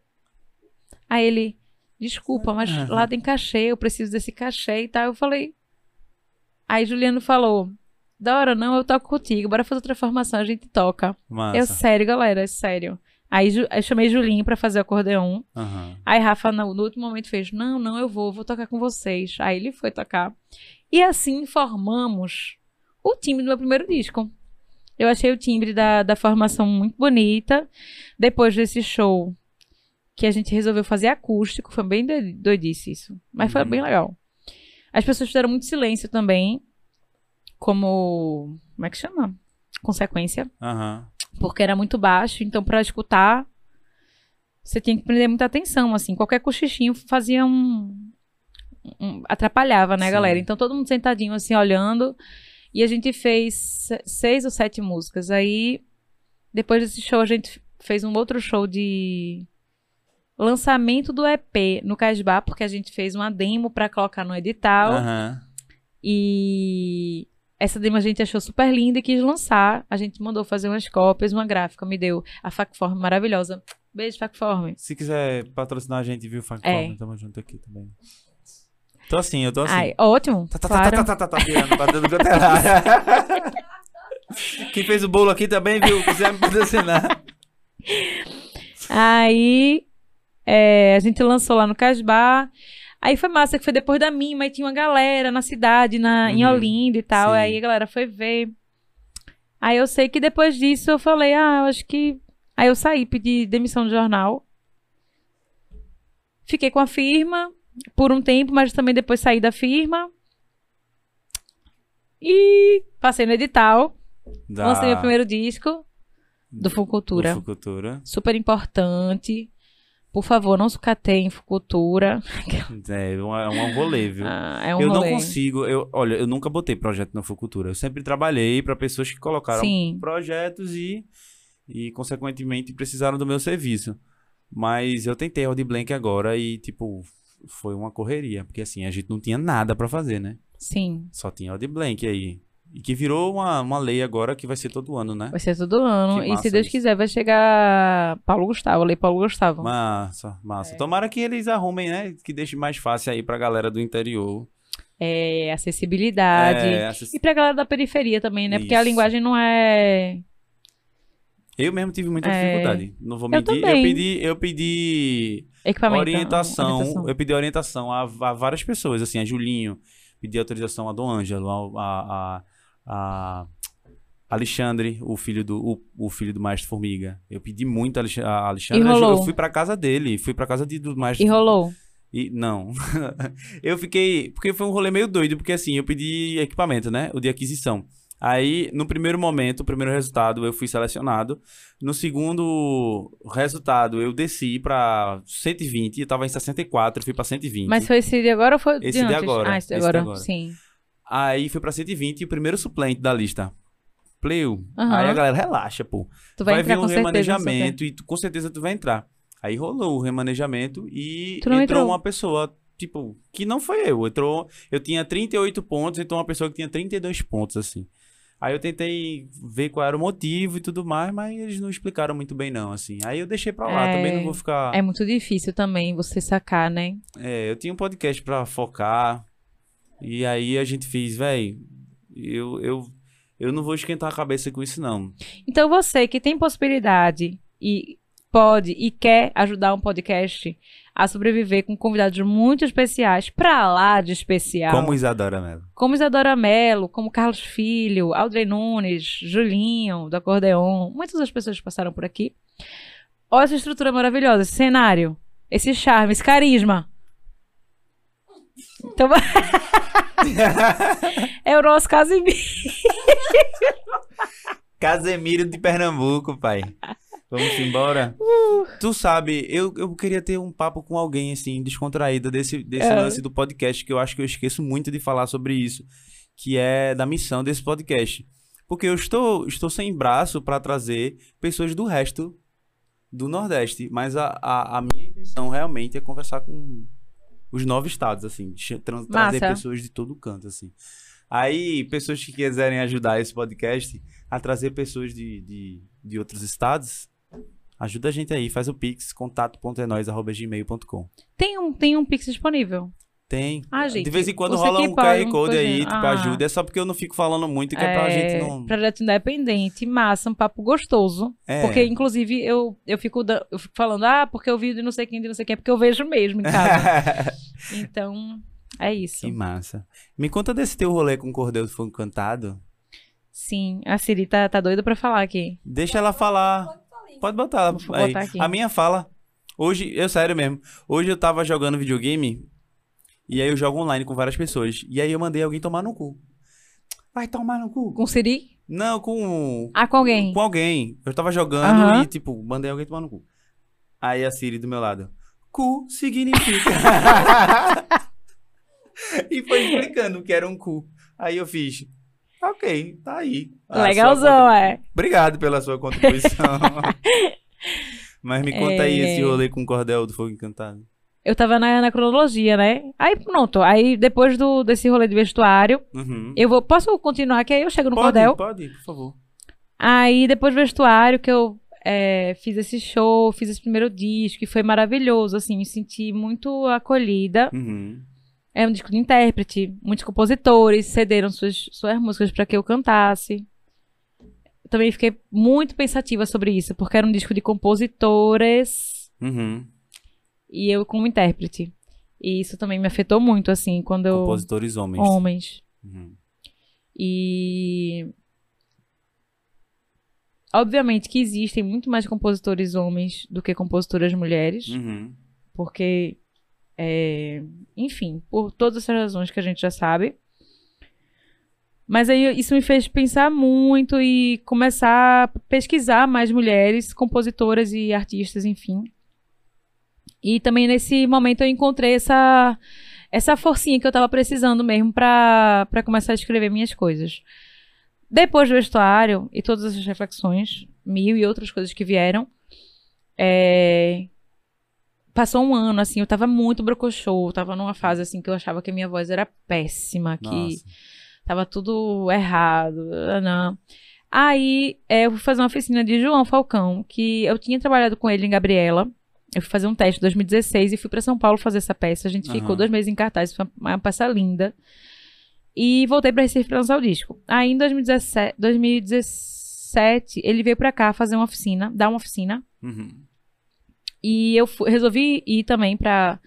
Aí ele, desculpa, mas Aham. lá tem cachê, eu preciso desse cachê e tal. Eu falei. Aí Juliano falou, Dora, não, eu toco contigo, bora fazer outra formação, a gente toca. Massa. Eu, sério, galera, é sério. Aí eu chamei Julinho pra fazer o acordeon. Aham. Aí Rafa, no, no último momento, fez: Não, não, eu vou, vou tocar com vocês. Aí ele foi tocar. E assim formamos o timbre do meu primeiro disco. Eu achei o timbre da, da formação muito bonita. Depois desse show, que a gente resolveu fazer acústico, foi bem doi- doidice isso. Mas foi Uhum. bem legal. As pessoas fizeram muito silêncio também, como. Como é que chama? Consequência Aham. porque era muito baixo, então pra escutar você tinha que prender muita atenção, assim, qualquer cochichinho fazia um, um- atrapalhava, né, Sim. galera? Então todo mundo sentadinho assim olhando e a gente fez se- seis ou sete músicas. Aí depois desse show a gente fez um outro show de lançamento do EP no Casbah, porque a gente fez uma demo pra colocar no edital. Aham. E essa demo a gente achou super linda e quis lançar. A gente mandou fazer umas cópias, uma gráfica, me deu a Facform maravilhosa. Beijo, Facform. Se quiser patrocinar a gente, viu, Facform, É. tamo junto aqui também. Tô assim, eu tô assim. Ai, ótimo. Tá, tá, claro. tá, tá, tá, tá, tá, com a Quem fez o bolo aqui também, viu? Quiser me patrocinar. Aí é, a gente lançou lá no Casbah. Aí foi massa, que foi depois da minha, mas tinha uma galera na cidade, na, em Uhum, Olinda e tal. sim. Aí a galera foi ver. Aí eu sei que depois disso eu falei, ah, eu acho que. Aí eu saí, pedi demissão do jornal. Fiquei com a firma por um tempo, mas também depois saí da firma. E passei no edital. Da- Lancei meu primeiro disco do Fucultura. do Fucultura. Super importante. Por favor, não sucateiem Fucultura. É, um, é um rolê, viu? Ah, é um eu rolê. não consigo, eu, olha, eu nunca botei projeto na Fucultura. Eu sempre trabalhei para pessoas que colocaram Sim. projetos e, e, consequentemente, precisaram do meu serviço. Mas eu tentei Audi Blank agora e, tipo, foi uma correria. Porque, assim, a gente não tinha nada para fazer, né? Sim. Só tinha Audi Blank aí. E que virou uma, uma lei agora que vai ser todo ano, né? Vai ser todo ano. Que E se Deus isso. quiser, vai chegar Paulo Gustavo. Lei Paulo Gustavo. Massa, massa. É. Tomara que eles arrumem, né? Que deixe mais fácil aí pra galera do interior. É, acessibilidade. É, acess- E pra galera da periferia também, né? Porque a Isso. linguagem não é. Eu mesmo tive muita É. dificuldade. Não vou Eu mentir. Eu, também. pedi, eu pedi orientação, orientação. Eu pedi orientação a, a várias pessoas, assim, a Julinho pedi autorização a Dom Ângelo, a, a, a- Alexandre, o filho do, o, o filho do Maestro Formiga. Eu pedi muito a Alex- a Alexandre. Eu fui pra casa dele, fui pra casa de, do Maestro E rolou. e não. eu fiquei. Porque foi um rolê meio doido, porque assim, eu pedi equipamento, né? O de aquisição. Aí, no primeiro momento, o primeiro resultado, eu fui selecionado. No segundo resultado, eu desci pra 120, eu tava em 64, eu fui pra 120. Mas foi esse de agora ou foi Esse de de antes? agora, Ah, esse de esse de agora. agora. Sim. Aí fui pra 120 e o primeiro suplente da lista. Pleu. Aham. Aí a galera relaxa, pô. Tu vai, entrar vir um remanejamento e tu, com certeza tu vai entrar. Aí rolou o remanejamento e entrou, entrou? uma pessoa, tipo, que não foi eu. Entrou, eu tinha 38 pontos, então uma pessoa que tinha 32 pontos, assim. Aí eu tentei ver qual era o motivo e tudo mais, mas eles não explicaram muito bem, não, assim. Aí eu deixei pra lá, É, também não vou ficar. É muito difícil também você sacar, né? É, eu tinha um podcast pra focar. E aí a gente fez, véi, eu, eu, eu não vou esquentar a cabeça com isso, não. Então você que tem possibilidade e pode e quer ajudar um podcast a sobreviver com convidados muito especiais, pra lá de especial. Como Isadora Mello. Como Isadora Mello, como Carlos Filho, Aldrey Nunes, Julinho, do Acordeon, muitas das pessoas que passaram por aqui. Olha essa estrutura maravilhosa, esse cenário, esse charme, esse carisma. Então, é o nosso Casimiro. Casemiro de Pernambuco, pai. Vamos embora? Tu sabe, eu, eu queria ter um papo com alguém, assim, descontraído desse, desse É. lance do podcast, que eu acho que eu esqueço muito de falar sobre isso, que é da missão desse podcast. Porque eu estou, estou sem braço para trazer pessoas do resto do Nordeste, mas a, a, a minha intenção realmente é conversar com os nove estados, assim, tra- trazer Massa. pessoas de todo canto, assim. Aí, pessoas que quiserem ajudar esse podcast a trazer pessoas de, de, de outros estados, ajuda a gente aí, faz o pix, contato.enóis.gmail.com. Tem um, tem um Pix disponível. Tem. Ah, gente, de vez em quando rola um QR Code aí, tipo, Ah. ajuda. É só porque eu não fico falando muito, que é, pra gente não... Projeto independente, massa, um papo gostoso. É. Porque, inclusive, eu, eu, fico, da- eu fico falando, ah, porque eu vi de não sei quem, de não sei quem, é porque eu vejo mesmo em casa. então, é isso. que massa. Me conta desse teu rolê com o Cordel do Fogo Cantado. Sim, a Siri tá, tá doida pra falar aqui. Deixa ela falar. Pode botar ela botar aqui. A minha fala. Hoje, eu sério mesmo. Hoje eu tava jogando videogame e aí eu jogo online com várias pessoas. E aí eu mandei alguém tomar no cu. Vai tomar no cu. Com Siri? Não, com. Ah, com alguém. Com alguém. Eu tava jogando Aham. e, tipo, mandei alguém tomar no cu. Aí a Siri do meu lado. Cu significa. e foi explicando que era um cu. Aí eu fiz. Ok, tá aí. A sua Legalzão, é. Obrigado pela sua contribuição. Mas me conta aí É. esse rolê com o cordel do fogo encantado. Eu tava na, na cronologia, né? Aí pronto. Aí depois do, desse rolê de vestuário, Uhum. eu vou. Posso continuar? Que aí eu chego no pode, cordel. pode, por favor. Aí depois do vestuário que eu é, fiz esse show, fiz esse primeiro disco, e foi maravilhoso, assim, me senti muito acolhida. Uhum. É um disco de intérprete, muitos compositores cederam suas, suas músicas para que eu cantasse. Eu também fiquei muito pensativa sobre isso, porque era um disco de compositores Uhum. E eu como intérprete. E isso também me afetou muito, assim, quando eu. Compositores homens. Homens. Uhum. E. Obviamente que existem muito mais compositores homens do que compositoras mulheres, Uhum. porque. é, enfim, por todas essas razões que a gente já sabe. Mas aí isso me fez pensar muito e começar a pesquisar mais mulheres, compositoras e artistas, enfim. E também nesse momento eu encontrei essa essa forcinha que eu tava precisando mesmo pra começar a escrever minhas coisas. Depois do vestuário e todas essas reflexões, mil e outras coisas que vieram, é, passou um ano, assim, eu tava muito brocochô, tava numa fase, assim, que eu achava que a minha voz era péssima, que Nossa. tava tudo errado, não. Aí, é, eu fui fazer uma oficina de João Falcão, que eu tinha trabalhado com ele em Gabriela. Eu fui fazer um teste em 2016 e fui pra São Paulo fazer essa peça. A gente ficou Aham. dois meses em cartaz, foi uma, uma peça linda. E voltei pra Recife pra lançar o disco. Aí, em 2017, 2017 ele veio pra cá fazer uma oficina, dar uma oficina. Uhum. E eu fu- resolvi ir também pra,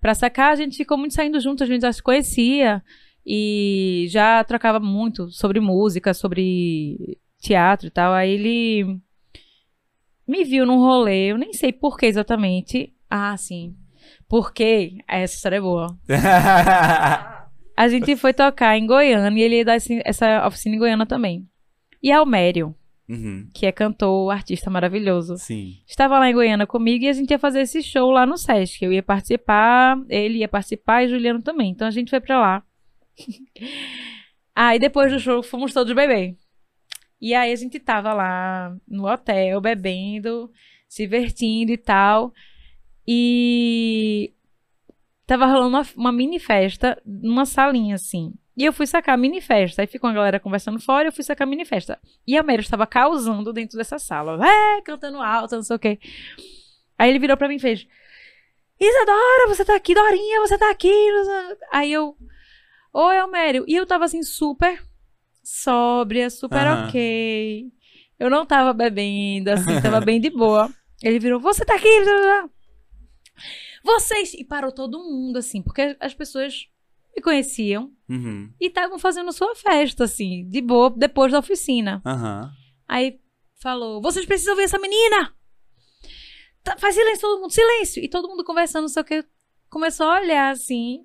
pra sacar. A gente ficou muito saindo junto, a gente já se conhecia. E já trocava muito sobre música, sobre teatro e tal. Aí ele me viu num rolê, eu nem sei por que exatamente. Ah, sim. Porque essa história é boa. A gente foi tocar em Goiânia e ele ia dar esse- essa oficina em Goiânia também. E Almério, Uhum. que é cantor, artista maravilhoso, Sim. estava lá em Goiânia comigo e a gente ia fazer esse show lá no Sesc. Eu ia participar, ele ia participar e Juliano também. Então a gente foi pra lá. aí depois do show fomos todos beber. E aí a gente tava lá no hotel bebendo, se divertindo e tal. E tava rolando uma, uma mini festa numa salinha assim. E eu fui sacar a mini festa. Aí ficou a galera conversando fora, eu fui sacar a mini festa. E a Mary estava causando dentro dessa sala. É, cantando alto, não sei o quê. Aí ele virou pra mim e fez: Isadora, você tá aqui, Dorinha, você tá aqui. Aí eu, oi, Almério. E eu tava assim, super sóbria, super Aham. ok. Eu não tava bebendo, assim, tava bem de boa. Ele virou: Você tá aqui. Vocês. E parou todo mundo, assim, porque as pessoas me conheciam Uhum. e estavam fazendo sua festa, assim, de boa, depois da oficina. Aham. Aí falou: Vocês precisam ver essa menina! Tá, faz silêncio, todo mundo, silêncio! E todo mundo conversando, não sei o que. Começou a olhar assim.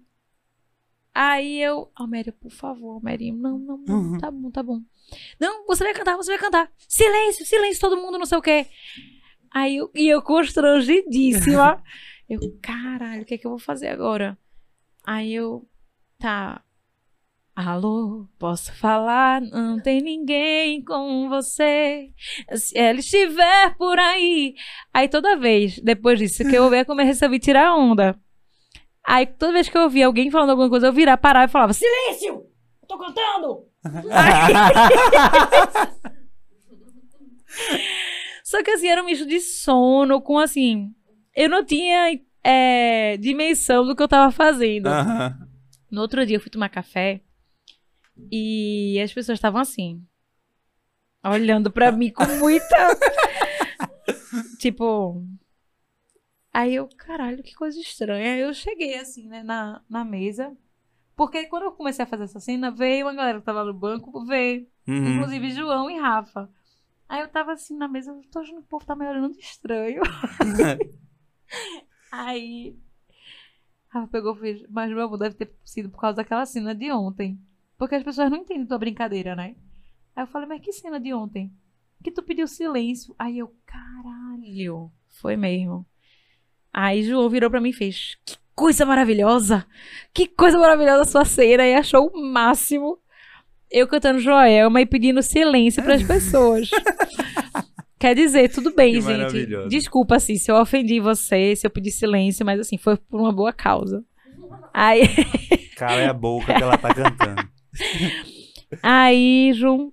Aí eu, Alméria, por favor, Alméria, não, não, não, Uhum. tá bom, tá bom. Não, você vai cantar, você vai cantar. Silêncio, silêncio, todo mundo, não sei o quê. Aí eu, e eu constrangidíssima. eu, caralho, o que é que eu vou fazer agora? Aí eu, tá. Alô, posso falar? Não tem ninguém com você. Se ela estiver por aí. Aí toda vez, depois disso, que eu ouvia como eu resolvi tirar onda. Aí toda vez que eu ouvia alguém falando alguma coisa, eu virava, parava e falava: Silêncio! Eu tô cantando! Só que assim, era um misto de sono com assim. Eu não tinha é, dimensão do que eu tava fazendo. Aham. No outro dia eu fui tomar café e as pessoas estavam assim, olhando pra mim com muita. tipo. Aí eu, caralho, que coisa estranha. Aí eu cheguei assim, né, na, na mesa. Porque quando eu comecei a fazer essa cena, veio uma galera que tava no banco ver. Uhum. Inclusive João e Rafa. Aí eu tava assim na mesa, eu tô achando que o povo tá me olhando de estranho. Aí. Rafa pegou e fez. Mas meu amor deve ter sido por causa daquela cena de ontem. Porque as pessoas não entendem tua brincadeira, né? Aí eu falei, mas que cena de ontem? Que tu pediu silêncio. Aí eu, caralho. Foi mesmo. Aí João virou pra mim e fez. Que coisa maravilhosa! Que coisa maravilhosa a sua cena! E achou o máximo. Eu cantando Joelma e pedindo silêncio pras pessoas. Quer dizer, tudo bem, Que gente. maravilhoso. Desculpa, assim, se eu ofendi você, se eu pedi silêncio, mas assim, foi por uma boa causa. Aí, Cala é a boca que ela tá cantando. aí, João,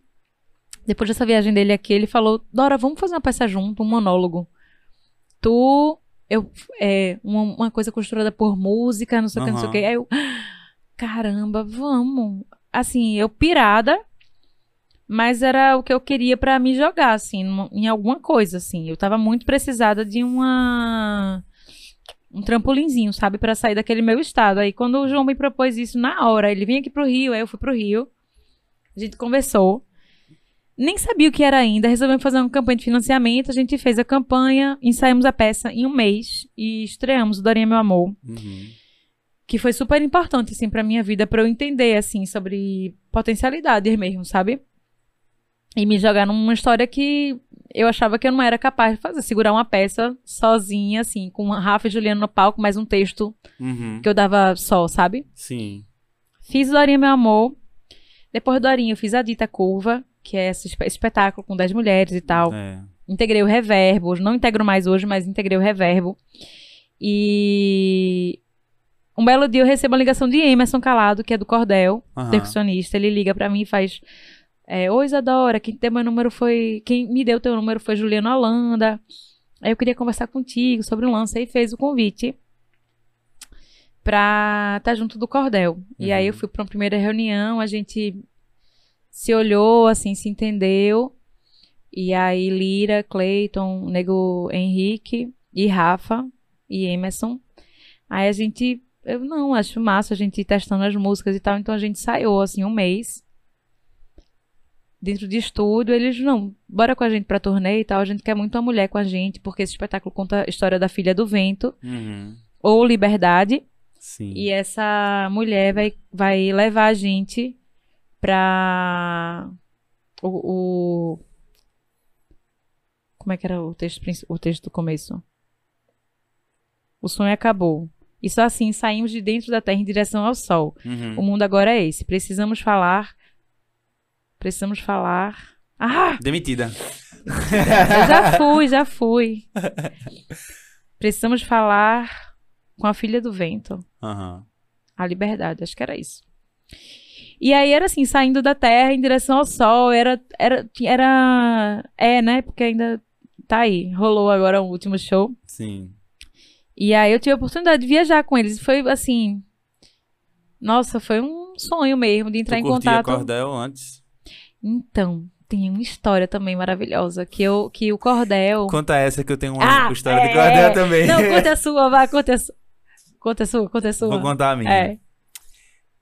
depois dessa viagem dele aqui, ele falou: Dora, vamos fazer uma peça junto, um monólogo. Tu, eu, é, uma, uma coisa costurada por música, não sei o que, não sei o que. Aí eu, caramba, vamos. Assim, eu pirada, mas era o que eu queria pra me jogar, assim, numa- em alguma coisa, assim. Eu tava muito precisada de uma. Um trampolinzinho, sabe? Pra sair daquele meu estado. Aí, quando o João me propôs isso na hora, ele vinha aqui pro Rio, aí eu fui pro Rio. A gente conversou. Nem sabia o que era ainda. Resolvemos fazer uma campanha de financiamento. A gente fez a campanha, ensaiamos a peça em um mês e estreamos o Dorinha Meu Amor Uhum. que foi super importante assim para minha vida para eu entender assim sobre potencialidades mesmo, sabe? E me jogar numa história que eu achava que eu não era capaz de fazer, segurar uma peça sozinha assim, com Rafa e Juliana no palco, mais um texto Uhum. que eu dava só, sabe? Sim. Fiz Dorinha Meu Amor. Depois do Dorinha eu fiz a Dita Curva, que é esse espe- espetáculo com 10 mulheres e tal. É. Integrei o Reverbo. Não integro mais hoje, mas integrei o Reverbo. E um belo dia eu recebo uma ligação de Emerson Calado, que é do Cordel, Aham. percussionista. Ele liga pra mim e faz: é, Oi, Isadora, quem deu meu número foi. Quem me deu teu número foi Juliana Holanda. Aí eu queria conversar contigo sobre um lance. Aí fez o convite pra estar junto do Cordel. E aí eu Uhum. fui pra uma primeira reunião, a gente se olhou, assim, se entendeu. E aí Lira, Clayton, Nego Henrique e Rafa e Emerson. Aí a gente eu não, acho massa a gente ir testando as músicas e tal. Então a gente saiu, assim, um mês. Dentro de estúdio, eles, não, bora com a gente pra turnê e tal. A gente quer muito uma mulher com a gente, porque esse espetáculo conta a história da filha do vento, Uhum. ou Liberdade. Sim. E essa mulher vai, vai levar a gente pra. O, o- Como é que era o texto, o texto do começo? O sonho acabou. E só assim saímos de dentro da terra em direção ao sol. Uhum. O mundo agora é esse. Precisamos falar. Precisamos falar. Ah! Demitida. Eu já fui, já fui. Precisamos falar com a filha do vento. Aham. A liberdade, acho que era isso. E aí era assim, saindo da terra em direção ao sol, era era era é, né? Porque ainda tá aí, rolou agora o último show. Sim. E aí eu tive a oportunidade de viajar com eles, foi assim, nossa, foi um sonho mesmo de entrar tu em contato. Cordel antes? Então, tem uma história também maravilhosa que eu que o Cordel Conta essa que eu tenho uma Ah, história de é. Cordel também. Não, conta a sua, vai, conta a sua. Conta a sua, conta a sua. Vou contar a minha. É.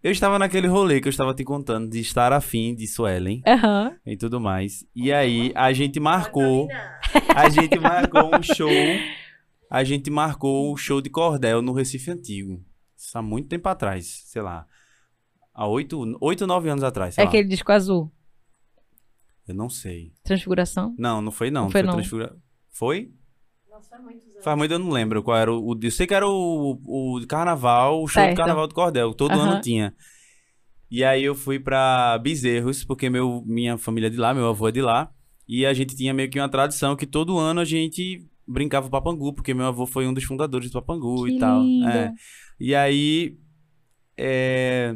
Eu estava naquele rolê que eu estava te contando de estar afim de Suelen Aham. e tudo mais. E aí a gente marcou, a gente marcou um show, a gente marcou o show de Cordel no Recife Antigo. Isso há muito tempo atrás, sei lá. Há oito, oito nove anos atrás, É lá. aquele disco azul, Eu não sei. Transfiguração. Não, não foi não. Não foi, não. Transfigura- Foi? Nossa, faz muitos anos. Faz muito eu não lembro qual era o. o- Eu sei que era o, o de carnaval, o show Certo. de carnaval do Cordel, todo Aham. ano tinha. E aí eu fui pra Bezerros, porque meu, minha família é de lá, meu avô é de lá. E a gente tinha meio que uma tradição que todo ano a gente brincava o Papangu, porque meu avô foi um dos fundadores do Papangu Que e tal. É. E aí. é,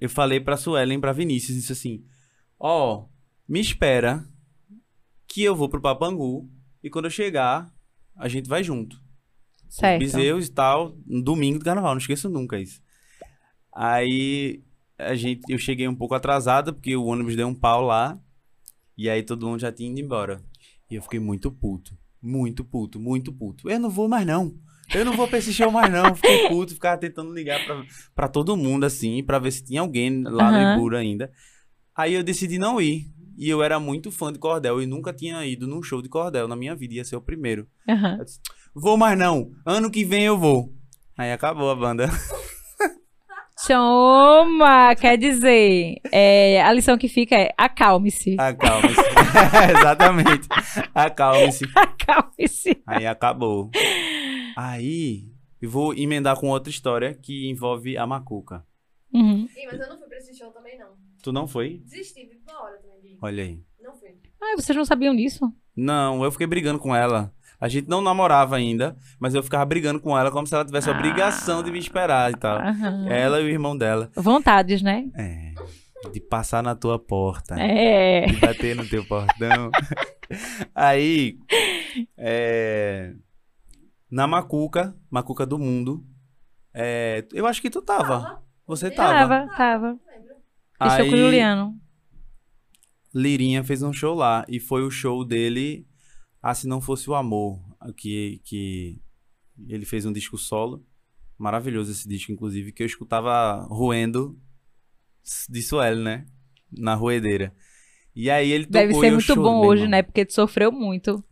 Eu falei pra Suelen, pra Vinícius, disse assim: Ó, me espera que eu vou pro Papangu e quando eu chegar, a gente vai junto. Certo. Bezerros e tal, no domingo do carnaval, não esqueço nunca isso. Aí a gente, eu cheguei um pouco atrasado, porque o ônibus deu um pau lá, e aí todo mundo já tinha ido embora. E eu fiquei muito puto, muito puto, muito puto. Eu não vou mais não. Eu não vou pra esse show mais não. Fiquei puto, ficava tentando ligar pra, pra todo mundo assim, pra ver se tinha alguém lá no Aham. Ibura ainda. Aí eu decidi não ir. E eu era muito fã de Cordel e nunca tinha ido num show de Cordel na minha vida, ia ser o primeiro. Eu disse, Vou mais não. Ano que vem eu vou. Aí acabou a banda. Toma! Quer dizer, é, a lição que fica é acalme-se. Acalme-se. Exatamente. Acalme-se. Acalme-se. Aí acabou. Aí eu vou emendar com outra história que envolve a Macuca. Uhum. Ih, mas eu não fui pra esse show também, não. Tu não foi? Desisti de uma hora também. Olha aí. Não fui. Ah, vocês não sabiam disso? Não, eu fiquei brigando com ela. A gente não namorava ainda, mas eu ficava brigando com ela como se ela tivesse a Ah. obrigação de me esperar e tal. Aham. Ela e o irmão dela. Vontades, né? É. De passar na tua porta. É. de bater no teu portão. Aí, é, na Macuca, Macuca do Mundo, é, eu acho que tu tava. Tava. Você tava. Tava, tava. Deixou com o Aí, Juliano. Lirinha fez um show lá. E foi o show dele, Ah, Se Não Fosse o Amor, que, que ele fez um disco solo. Maravilhoso esse disco, inclusive, que eu escutava roendo de Sueli, né? Na roedeira. E aí ele tocou Deve e ser eu muito chorei, bom hoje, mano. né? Porque tu sofreu muito.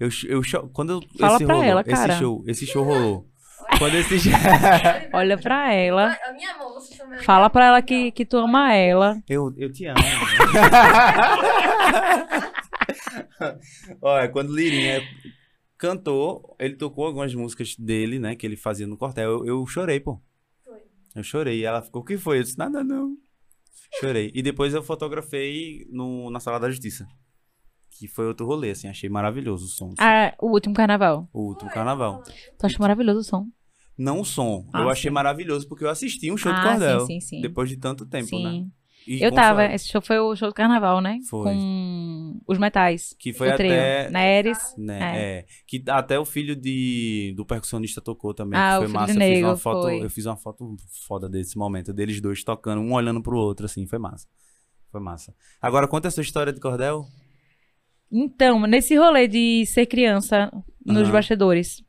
Eu, eu cho- quando eu, Fala esse pra rolou, ela, cara. esse show, esse show rolou. Quando esse Olha pra ela. A minha vendo? Fala pra ela que, que tu ama ela. eu, eu te amo. Olha, quando Lirinha cantou, ele tocou algumas músicas dele, né, que ele fazia no quartel. Eu, eu chorei, pô. Foi. Eu chorei. E ela ficou, o que foi? Eu disse, nada não. Chorei. E depois eu fotografei no, na Sala da Justiça. Que foi outro rolê, assim, achei maravilhoso o som. assim, Ah, o último carnaval. o último carnaval. Tu achou maravilhoso o som? Não o som. Ah, eu achei sim. maravilhoso porque eu assisti um show de ah, Cordel. sim, sim, sim. Depois de tanto tempo, sim. né? E Eu tava, Sueli, esse show foi o show do carnaval, né? Foi. Com os metais. Que foi o trio. até. Neres. Né, É. é. Que até o filho de, do percussionista tocou também. Ah, que o foi filho massa. de eu, fiz uma Negro, foto, foi. eu fiz uma foto foda desse momento, deles dois tocando, um olhando pro outro, assim, foi massa. Foi massa. Agora, conta a sua história de cordel. Então, nesse rolê de ser criança nos Aham. bastidores,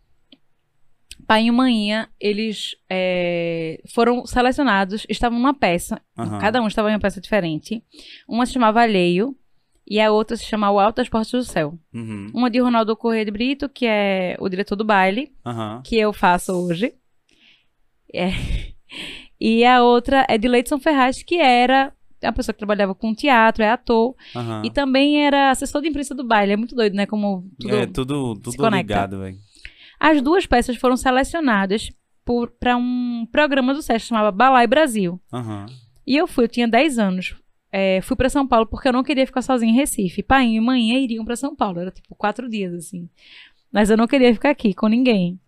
pai e mãinha, eles é, foram selecionados, estavam numa peça, Aham. cada um estava em uma peça diferente. Uma se chamava Alheio e a outra se chamava O Alto das Portas do Céu. Uhum. Uma de Ronaldo Corrêa de Brito, que é o diretor do baile, Aham. que eu faço hoje. É. E a outra é de Leidson Ferraz, que era uma pessoa que trabalhava com teatro, é ator, e também era assessor de imprensa do baile. É muito doido, né? Como tudo É tudo, tudo ligado, velho. As duas peças foram selecionadas para um programa do SESC chamava Balai Brasil. Aham. E eu fui, eu tinha 10 anos. É, fui para São Paulo porque eu não queria ficar sozinha em Recife. Pai e mãe iriam para São Paulo. Era tipo quatro dias, assim. Mas eu não queria ficar aqui com ninguém.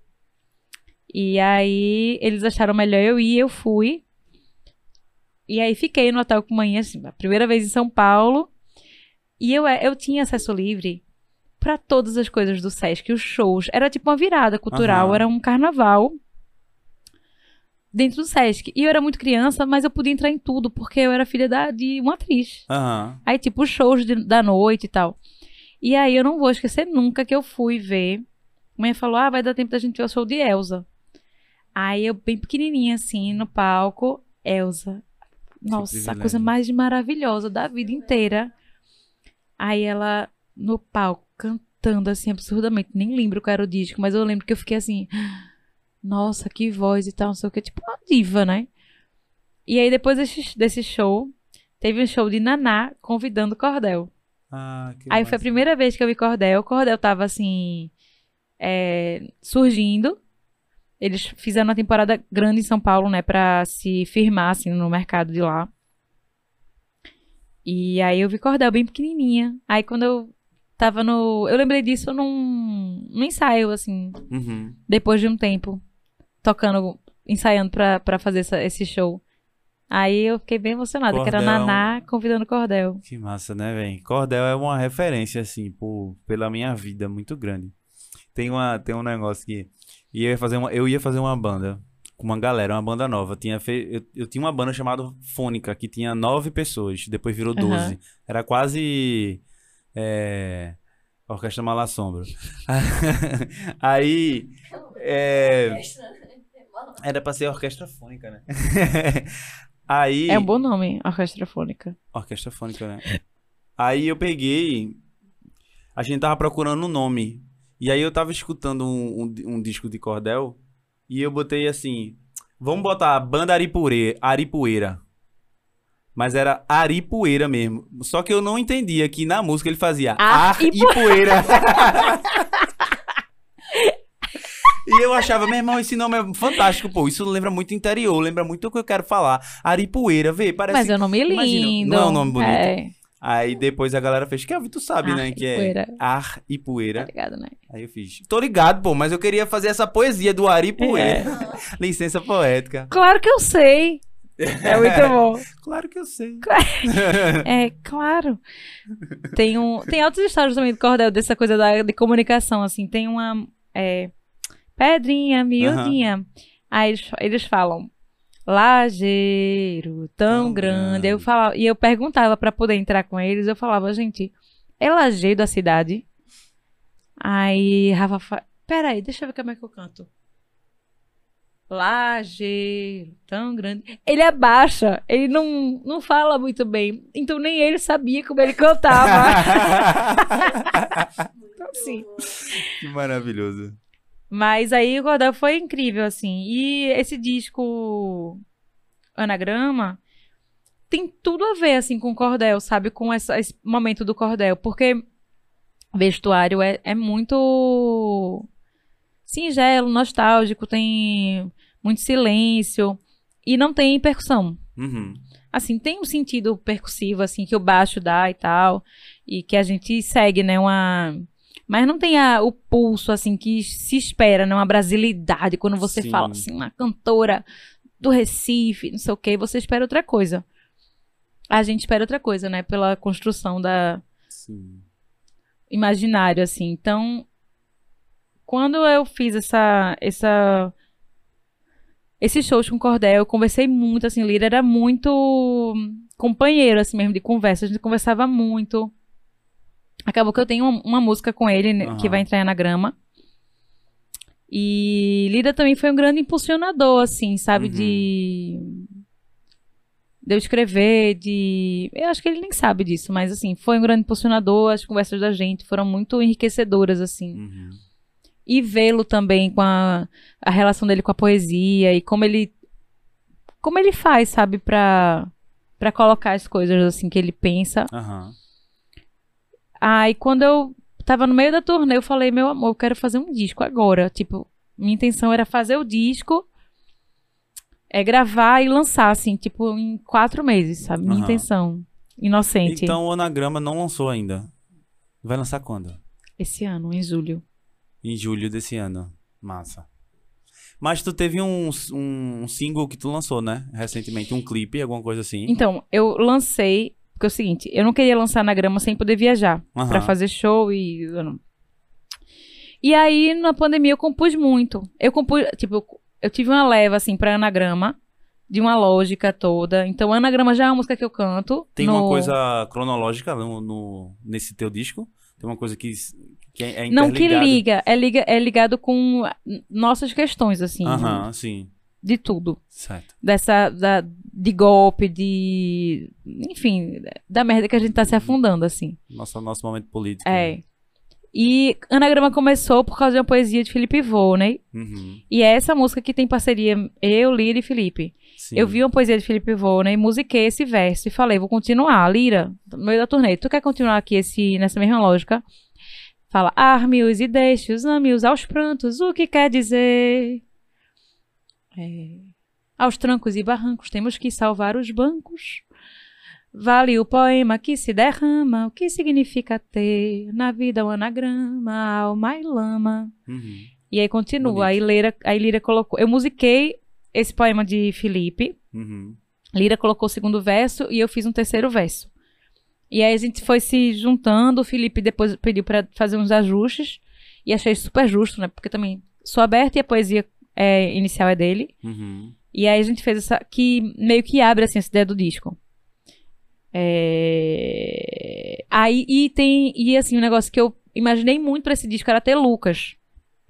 E aí eles acharam melhor eu ir, eu fui. E aí fiquei no hotel com mãe, assim, a primeira vez em São Paulo. E eu, eu tinha acesso livre para todas as coisas do Sesc, os shows. Era tipo uma virada cultural, Aham. era um carnaval dentro do Sesc. E eu era muito criança, mas eu podia entrar em tudo, porque eu era filha da, de uma atriz. Aham. Aí, tipo, os shows de- da noite e tal. E aí eu não vou esquecer nunca que eu fui ver. Mãe falou: ah, vai dar tempo da gente ver o show de Elsa. Aí eu, bem pequenininha, assim, no palco, Elsa. Nossa, a coisa mais maravilhosa da vida inteira. Aí ela, no palco, cantando, assim, absurdamente. Nem lembro qual era o disco, mas eu lembro que eu fiquei assim. Nossa, que voz e tal, não sei o que. Tipo uma diva, né? E aí, depois desse, desse show, teve um show de Naná convidando Cordel. Ah, que Aí foi a massa. primeira vez que eu vi Cordel. Cordel tava assim. é, surgindo. Eles fizeram uma temporada grande em São Paulo, né? Pra se firmar, assim, no mercado de lá. E aí eu vi Cordel bem pequenininha. Aí quando eu tava no. Eu lembrei disso num, num ensaio, assim, Uhum. depois de um tempo. Tocando, ensaiando pra, pra fazer essa- esse show. Aí eu fiquei bem emocionada, que era Cordel é um- Naná convidando Cordel. Que massa, né, velho? Cordel é uma referência, assim, por, pela minha vida, muito grande. Tem, uma, tem um negócio que eu ia, fazer uma, eu ia fazer uma banda com uma galera, uma banda nova. Tinha fe, eu, eu tinha uma banda chamada Fônica, que tinha nove pessoas, depois virou doze. Era quase. É, Orquestra Malassombro. Aí. É, era pra ser orquestra fônica, né? Aí. É um bom nome, Orquestra Fônica. Orquestra fônica, né? Aí eu peguei. A gente tava procurando um nome. E aí eu tava escutando um, um, um disco de cordel. E eu botei assim. Vamos botar Banda Aripure, Aripueira. Mas era Aripueira mesmo. Só que eu não entendia que na música ele fazia Ar e Poeira. E eu achava, meu irmão, esse nome é fantástico, pô. Isso lembra muito interior, lembra muito o que eu quero falar. Aripueira, vê, parece Mas é um nome imagina, lindo. não é um nome bonito? É, Aí depois a galera fez, Kelvin, tu sabe, Ar né? Que é poeira. ar e tá poeira. ligado, né? Aí eu fiz, tô ligado, pô, mas eu queria fazer essa poesia do ar e poeira. É. Licença poética. Claro que eu sei. É muito bom. Claro que eu sei. É, claro. Tem, um, tem outras histórias também do Cordel, dessa coisa da, de comunicação, assim. Tem uma é, pedrinha miudinha. Aí eles, eles falam, lajeiro tão, Tão grande. Aí Eu grande. falava, e eu perguntava pra poder entrar com eles, eu falava, gente, é lajeiro da cidade? Aí Rafa fala, peraí, deixa eu ver como é que eu canto. Lajeiro tão grande. Ele abaixa, ele não, não fala muito bem. Então nem ele sabia como ele cantava. Então, assim. que maravilhoso. Mas aí o Cordel foi incrível, assim. E esse disco Anagrama tem tudo a ver, assim, com o Cordel, sabe? Com essa- esse momento do Cordel. Porque vestuário é, é muito singelo, nostálgico, tem muito silêncio e não tem percussão. Uhum. Assim, tem um sentido percussivo, assim, que o baixo dá e tal, e que a gente segue, né, uma... Mas não tem a- o pulso, assim, que se espera, né, uma brasilidade, quando você Sim. fala, assim, uma cantora do Recife, não sei o quê, você espera outra coisa. A gente espera outra coisa, né, pela construção da Sim. imaginário, assim. Então, quando eu fiz essa, essa, esse shows com o Cordel, eu conversei muito, assim, Lira era muito companheiro, assim mesmo, de conversa. A gente conversava muito. Acabou que eu tenho uma, uma música com ele, né, que vai entrar em anagrama. E Lira também foi um grande impulsionador, assim, sabe? Uhum. De. De eu escrever, de. Eu acho que ele nem sabe disso, mas assim, foi um grande impulsionador. As conversas da gente foram muito enriquecedoras, assim. Uhum. E vê-lo também com a, a relação dele com a poesia e como ele. Como ele faz, sabe, pra, pra colocar as coisas assim que ele pensa. Aham. Aí quando eu tava no meio da turnê, eu falei, meu amor, eu quero fazer um disco agora. Tipo, minha intenção era fazer o disco, é gravar e lançar, assim, tipo, em quatro meses, sabe? Minha Aham. intenção. Inocente. Então o Anagrama não lançou ainda. Vai lançar quando? Esse ano, em julho. Em julho desse ano. Massa. Mas tu teve um, um single que tu lançou, né? Recentemente, um clipe, alguma coisa assim. Então, eu lancei, porque é o seguinte, eu não queria lançar na grama sem poder viajar. Aham. Pra fazer show e. E aí, na pandemia, eu compus muito. Eu compus, tipo, eu- eu tive uma leva, assim, pra anagrama, de uma lógica toda. Então, anagrama já é uma música que eu canto. Tem no- uma coisa cronológica no, no- nesse teu disco? Tem uma coisa que, que é, é Não que liga, é, liga, é ligado com nossas questões, assim, Aham, sim. de tudo. Certo. Dessa, da, de golpe, de. Enfim, da merda que a gente tá se afundando, assim. Nosso, nosso momento político. É. E Anagrama começou por causa de uma poesia de Felipe Volney. Uhum, E é essa música que tem parceria eu, Lira e Felipe. sim. Eu vi uma poesia de Felipe Volney, musiquei esse verso e falei, vou continuar. Lira, no meio da turnê, tu quer continuar aqui esse, nessa mesma lógica? Fala, arme-os e deixe-os, ame-os aos prantos, o que quer dizer? É, aos trancos e barrancos temos que salvar os bancos. Vale o poema que se derrama, o que significa ter na vida o anagrama, alma e lama. Uhum. E aí continua, Bonito. aí Lira, aí Lira colocou. Eu musiquei esse poema de Felipe, Uhum. Lira colocou o segundo verso e eu fiz um terceiro verso. E aí a gente foi se juntando, o Felipe depois pediu pra fazer uns ajustes e achei super justo, né? Porque também sou aberta e a poesia é, inicial é dele. Uhum. E aí a gente fez essa que meio que abre assim essa ideia do disco. É... Aí e tem e assim um negócio que eu imaginei muito pra esse disco era ter Lucas,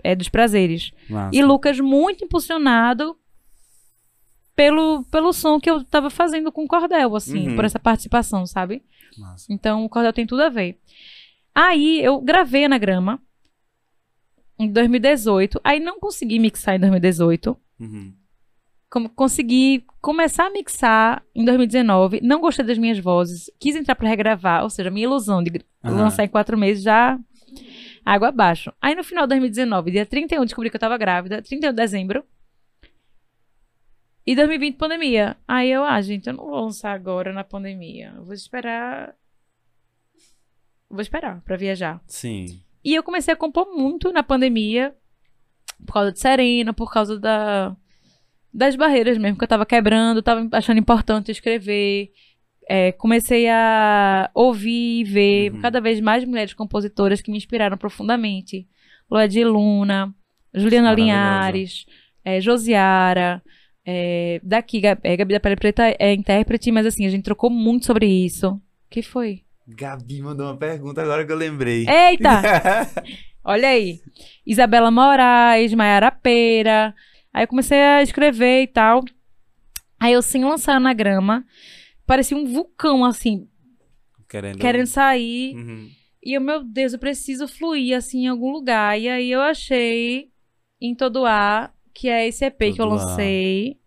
é dos prazeres. Massa. E Lucas muito impulsionado pelo, pelo som que eu tava fazendo com o Cordel, assim, Uhum. por essa participação, sabe? Massa. Então o Cordel tem tudo a ver. Aí eu gravei Anagrama em 2018, aí não consegui mixar em 2018. Uhum. Com- consegui começar a mixar em 2019, não gostei das minhas vozes, quis entrar pra regravar, ou seja, minha ilusão de Aham. lançar em quatro meses já água abaixo. Aí no final de 2019, dia 31, descobri que eu tava grávida, 31 de dezembro. E 2020, pandemia. Aí eu, ah, gente, eu não vou lançar agora na pandemia. Eu vou esperar. Vou esperar pra viajar. Sim. E eu comecei a compor muito na pandemia, por causa de Serena, por causa da, das barreiras mesmo que eu tava quebrando, tava achando importante escrever. É, comecei a ouvir e ver Uhum. cada vez mais mulheres compositoras que me inspiraram profundamente. Lua de Luna, Juliana. Linhares, é, Josiara. É, daqui, é, Gabi da Pele Preta é intérprete, mas assim, a gente trocou muito sobre isso. O que foi? Gabi mandou uma pergunta agora que eu lembrei. Eita! Olha aí. Isabela Moraes, Mayara Pera. Aí eu comecei a escrever e tal. Aí eu, sem lançar anagrama, parecia um vulcão, assim, Querendo. querendo sair. Uhum. E eu, meu Deus, eu preciso fluir, assim, em algum lugar. E aí eu achei em Todo Ar, que é esse EP que eu lancei,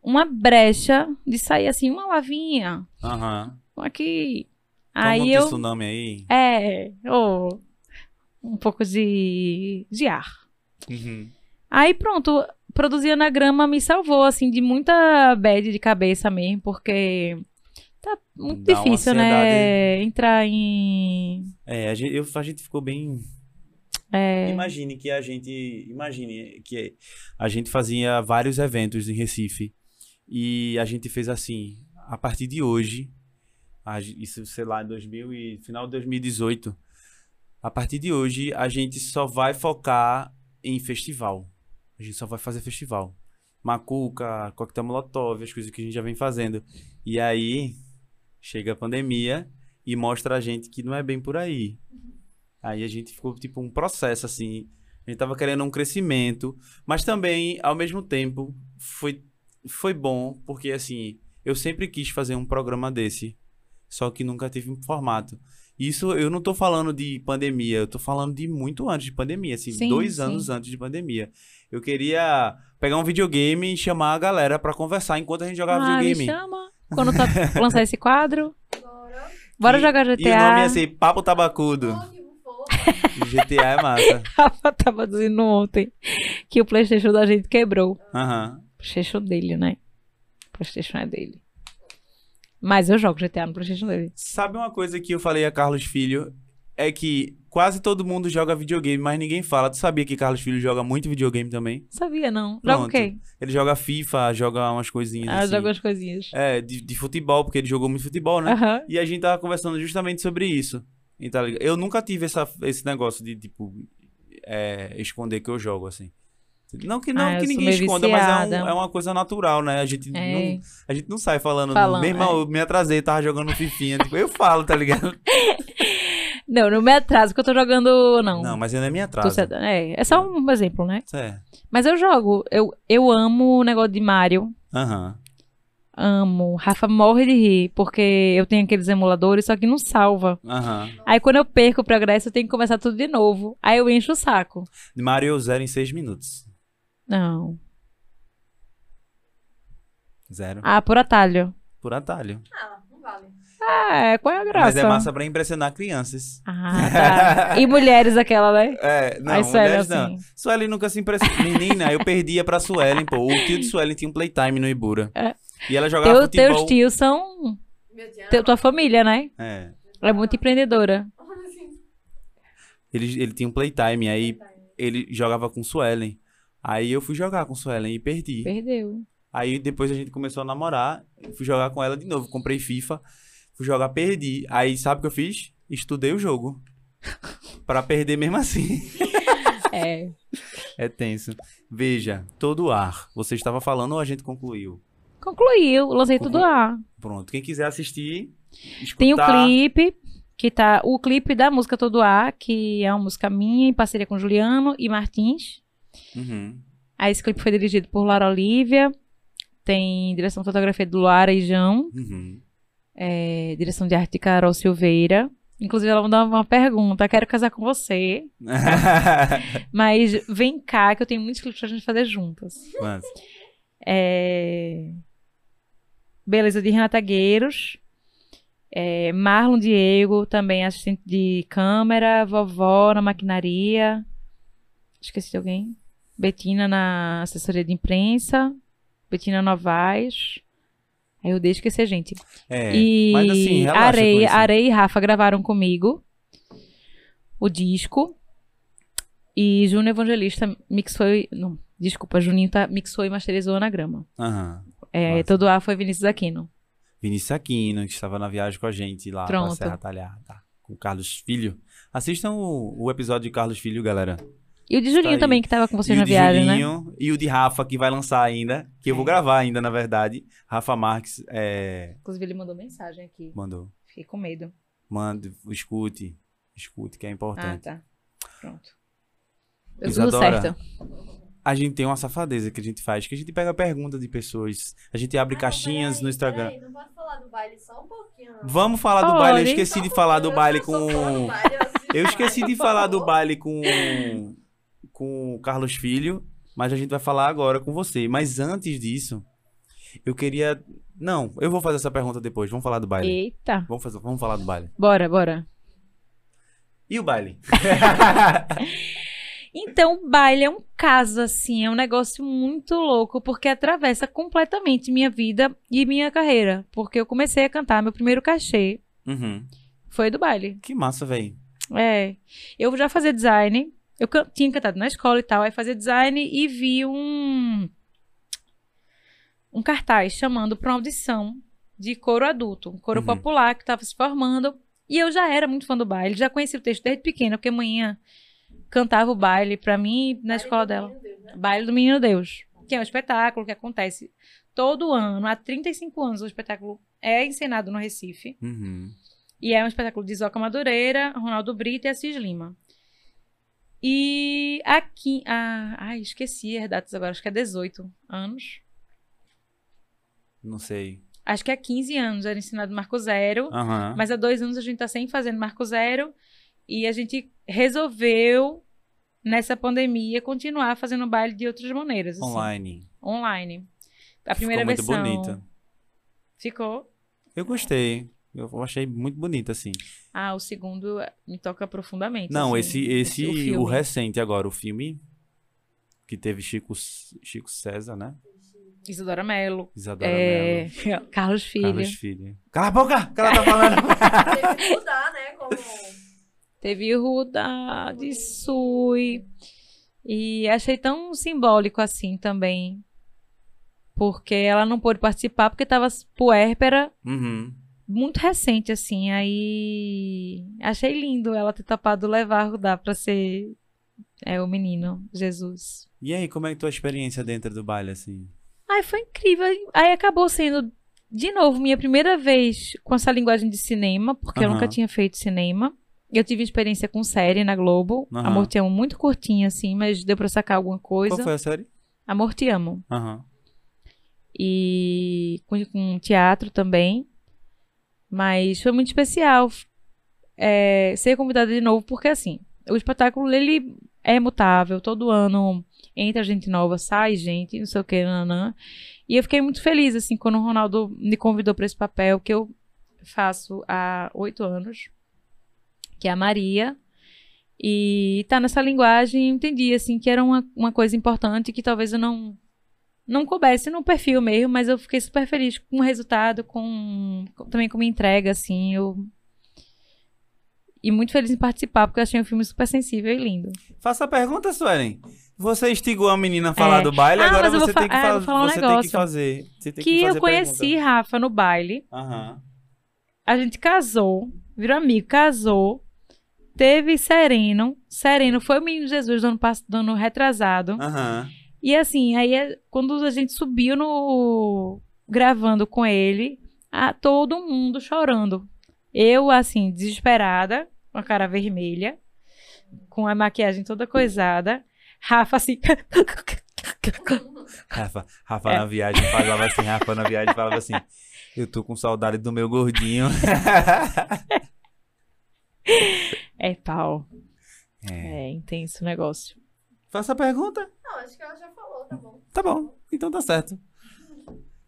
uma brecha de sair, assim, uma lavinha. Aham. Aqui. Toma um Aí eu... tsunami aí. É, oh, um pouco de, de ar. Uhum. Aí pronto, produzir anagrama me salvou, assim, de muita bad de cabeça mesmo, porque tá muito Dá difícil, né? Entrar em. É, a gente, eu- a gente ficou bem. É, Imagine que a gente. Imagine que a gente fazia vários eventos em Recife. E a gente fez assim, a partir de hoje, isso, sei lá, em 2000 e, final de 2018. A partir de hoje, a gente só vai focar em festival. A gente só vai fazer festival. Macuca, coquetel molotov, as coisas que a gente já vem fazendo. E aí, chega a pandemia e mostra a gente que não é bem por aí. Aí a gente ficou tipo um processo assim. A gente tava querendo um crescimento, mas também, ao mesmo tempo, foi, foi bom, porque assim, eu sempre quis fazer um programa desse, só que nunca tive um formato. Isso eu não tô falando de pandemia, eu tô falando de muito antes de pandemia, assim, Sim, dois sim. anos antes de pandemia. Eu queria pegar um videogame e chamar a galera pra conversar enquanto a gente jogava Ah, me videogame. chama. Quando tá lançar esse quadro, Bora. bora E- jogar E o nome GTA. ia ser Papo Tabacudo. GTA é massa. Rafa tava dizendo ontem que o Playstation da gente quebrou. Aham. Playstation dele, né? Playstation é dele. Mas eu jogo GTA no Playstation dele. Sabe uma coisa que eu falei a Carlos Filho? É que quase todo mundo joga videogame, mas ninguém fala. Tu sabia que Carlos Filho joga muito videogame também? Sabia, não? Joga o quê? Ele joga FIFA, joga umas coisinhas Ah, assim. joga as coisinhas. É, de, de futebol, porque ele jogou muito futebol, né? E a gente tava conversando justamente sobre isso. Tá? Eu nunca tive essa, esse negócio de, tipo, é, esconder que eu jogo, assim. Não que, não Ah, que ninguém esconda, mas é, um- viciada. é uma coisa natural, né? A gente, É. não, a gente não sai falando, Falando, meu irmão, é. eu me atrasei, tava jogando Fifinha. tipo, eu falo, tá ligado? Não, não me atraso que eu tô jogando, não. Não, mas ainda é minha Tô atraso. É, é só um exemplo, né? É. Mas eu jogo. Eu, eu amo o negócio de Mario. Aham. Amo. Rafa morre de rir, porque eu tenho aqueles emuladores, só que não salva. Aham. Aí quando eu perco o progresso, eu tenho que começar tudo de novo. Aí eu encho o saco. Mario zero em seis minutos. Não. Zero. Ah, por atalho. Por atalho. Ah, não vale. Ah, qual é a graça? Mas é massa pra impressionar crianças. Ah, tá. E mulheres aquela, né? É, não, Aí mulheres não. assim. Suelen nunca se impressionou. Menina, eu perdia pra Suelen, pô. O tio de Suelen tinha um playtime no Ibura. É. E ela jogava Teu, futebol. teus tios são teu- tua família, né? É. Ela é muito empreendedora. Assim, Ele, ele tinha um playtime, aí ele jogava com Suelen. Aí eu fui jogar com Suelen e perdi. Perdeu. Aí depois a gente começou a namorar, fui jogar com ela de novo, comprei FIFA, fui jogar, perdi. Aí sabe o que eu fiz? Estudei o jogo. Pra perder mesmo assim. É. É tenso. Veja, todo ar. Você estava falando ou a gente concluiu? Concluiu, lancei tudo lá. Pronto. Quem quiser assistir, escutar. Tem o clipe, que tá. O clipe da música Todo Ar, que é uma música minha em parceria com Juliano e Martins. Uhum. Aí esse clipe foi dirigido por Lara Olivia. Tem direção de fotografia do Luara e João. Uhum. É, direção de arte de Carol Silveira. Inclusive, ela mandou uma pergunta. Quero casar com você. Mas vem cá, que eu tenho muitos clipes pra gente fazer juntas. Mas, É... Beleza de Renata Gueiros. É, Marlon Diego, também assistente de câmera. Vovó na maquinaria. Esqueci de alguém. Betina na assessoria de imprensa. Betina Novaes. Aí eu deixo esquecer, gente. é, e mas assim, Areia. Areia e Rafa gravaram comigo o disco. E Júnior Evangelista mixou. e- Não, desculpa, Juninho tá, mixou e masterizou anagrama. Aham. É, todo A foi Vinícius Aquino. Vinícius Aquino, que estava na viagem com a gente lá Pronto. Serra Talhada. Com o Carlos Filho. Assistam o, o episódio de Carlos Filho, galera. E o de Tá Juninho aí. também, que tava com vocês e na viagem, né? Julinho e o de Rafa, que vai lançar ainda. Que eu vou É. gravar ainda, na verdade. Rafa Marques é, Inclusive, ele mandou mensagem aqui. mandou. Fiquei com medo. Mande, escute. Escute, que é Ah, importante. tá. Pronto. Deu tudo Isadora, certo. A gente tem uma safadeza que a gente faz, que a gente pega pergunta de pessoas. A gente abre Ah, caixinhas peraí, no Instagram. Peraí, não pode falar do baile só um pouquinho. não. Vamos falar do Pode. baile. Eu esqueci de falar do baile com. eu esqueci de falar do baile com. Com o Carlos Filho. Mas a gente vai falar agora com você. Mas antes disso, eu queria. Não, eu vou fazer essa pergunta depois. Vamos falar do baile. Eita. Vamos, fazer, vamos falar do baile. Bora, bora. E o baile? Então, o baile é um caso, assim, é um negócio muito louco, porque atravessa completamente minha vida e minha carreira. Porque eu comecei a cantar, meu primeiro cachê Uhum. foi do baile. Que massa, velho. É. Eu já fazia design, eu can- tinha cantado na escola e tal, aí fazia design e vi um. Um cartaz chamando pra uma audição de coro adulto, um coro Uhum. popular que estava se formando. E eu já era muito fã do baile, já conhecia o texto desde pequena, porque a manhã cantava o baile pra mim na Baile escola do dela. Menino Deus, né? Baile do Menino Deus, que é um espetáculo que acontece todo ano, há 35 anos o espetáculo é encenado no Recife. Uhum. E é um espetáculo de Zoca Madureira, Ronaldo Brito e Assis Lima. E aqui. Ah, ai, esqueci as datas agora. Acho que é 18 anos. Não sei. Acho que é 15 anos era ensinado Marco Zero. Aham. Mas há dois anos a gente tá sem fazendo Marco Zero. E a gente resolveu, nessa pandemia, continuar fazendo baile de outras maneiras. assim, Online. online. A primeira Ficou muito versão. bonita. Ficou. Eu gostei. Eu achei muito bonito, assim. Ah, o segundo me toca profundamente. Não, assim, esse, esse, o o, filme. recente agora, o filme que teve Chico, Chico César, né? Isadora Mello. Isadora É... Mello. Carlos Filho. Carlos Filho. Cala a boca! Que ela tá falando. Teve que mudar, né? Como... Teve Ruda de Sui. E achei tão simbólico assim também. Porque ela não pôde participar porque tava puérpera uhum. muito recente, assim. Aí achei lindo ela ter topado levar Rudá pra ser é, o menino, Jesus. E aí, como é que tua experiência dentro do baile, assim? Ai, foi incrível. Aí acabou sendo, de novo, minha primeira vez com essa linguagem de cinema, porque eu Aham. nunca tinha feito cinema. Eu tive experiência com série na Globo. Aham. Amor Te Amo, muito curtinha, assim, mas deu pra sacar alguma coisa. Qual foi a série? Amor Te Amo. Aham. E com, com teatro também. Mas foi muito especial é, ser convidada de novo, porque assim, o espetáculo ele é mutável, todo ano entra gente nova, sai gente, não sei o que, nanã. E eu fiquei muito feliz, assim, quando o Ronaldo me convidou para esse papel, que eu faço há oito anos, que é a Maria. E tá nessa linguagem, entendi, assim, que era uma, uma coisa importante que talvez eu não não coubesse no perfil mesmo, mas eu fiquei super feliz com o resultado, com, com- também com a entrega, assim, eu... E muito feliz em participar, porque eu achei um filme super sensível e lindo. Faça a pergunta, Suelen. Você instigou a menina a falar É. do baile, Ah, agora vou você tem que, um você tem que fazer. Você tem Que, que eu conheci pergunta. Rafa no baile, Aham. a gente casou, virou amigo, casou, teve Sereno, Sereno foi o menino Jesus do ano, do ano retrasado, Aham. E assim, aí é- quando a gente subiu no. gravando com ele, a, todo mundo chorando. Eu, assim, desesperada, com a cara vermelha, com a maquiagem toda coisada. Rafa, assim. Rafa, Rafa É. na viagem falava assim, Rafa na viagem falava assim, eu tô com saudade do meu gordinho. é pau. É. É intenso o negócio. Faça a pergunta. Não, acho que ela já falou, tá bom. Tá bom, então tá certo.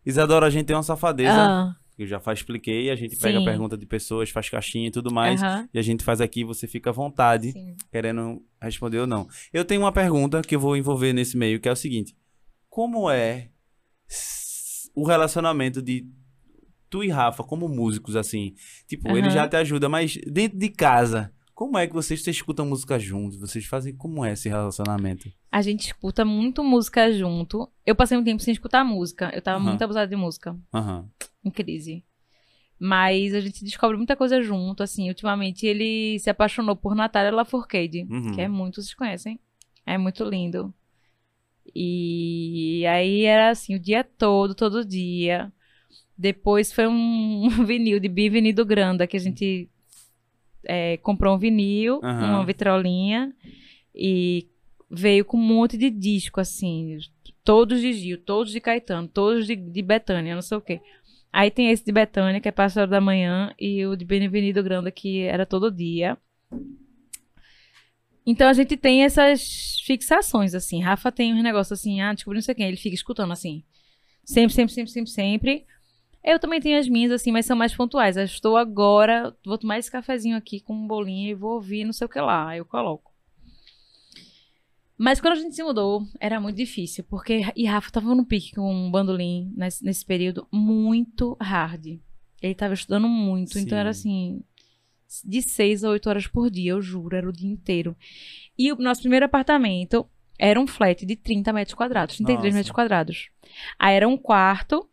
Isadora, a gente tem uma safadeza, Ah, que eu já expliquei, a gente pega a Sim. pergunta de pessoas, faz caixinha e tudo mais, aham, e a gente faz aqui, você fica à vontade, sim. querendo responder ou não. Eu tenho uma pergunta que eu vou envolver nesse meio, que é o seguinte: como é o relacionamento de tu e Rafa como músicos assim? Tipo, ele Aham. já te ajuda, mas dentro de casa, como é que vocês, vocês escutam música juntos? Vocês fazem como é esse relacionamento? A gente escuta muito música junto. Eu passei um tempo sem escutar música. Eu tava Aham. muito abusada de música. Aham. em crise. Mas a gente descobre muita coisa junto, assim. Ultimamente ele se apaixonou por Natália Lafourcade, Uhum. que é muito, vocês conhecem? É muito lindo. E aí era assim, o dia todo, todo dia. Depois foi um, um vinil de Bivini do Granda, que a gente é, comprou um vinil, Aham. uma vitrolinha, e veio com um monte de disco, assim. Todos de Gil, todos de Caetano, todos de, de Betânia, não sei o quê. Aí tem esse de Betânia, que é Pássaro da Manhã, e o de Benvenido Granda, que era todo dia. Então a gente tem essas fixações, assim. Rafa tem um negócio assim, ah, descobri não sei quem, ele fica escutando assim. Sempre, sempre, sempre, sempre, sempre. Eu também tenho as minhas, assim, mas são mais pontuais. Eu estou agora, vou tomar esse cafezinho aqui com um bolinho e vou ouvir não sei o que lá. Aí eu coloco. Mas quando a gente se mudou, era muito difícil, porque e Rafa tava no pique com um bandolim nesse, nesse período muito hard. Ele tava estudando muito, então era Sim. assim, de seis a oito horas por dia, eu juro, era o dia inteiro. E o nosso primeiro apartamento era um flat de 30 metros quadrados, 33 Nossa. metros quadrados. Aí era um quarto,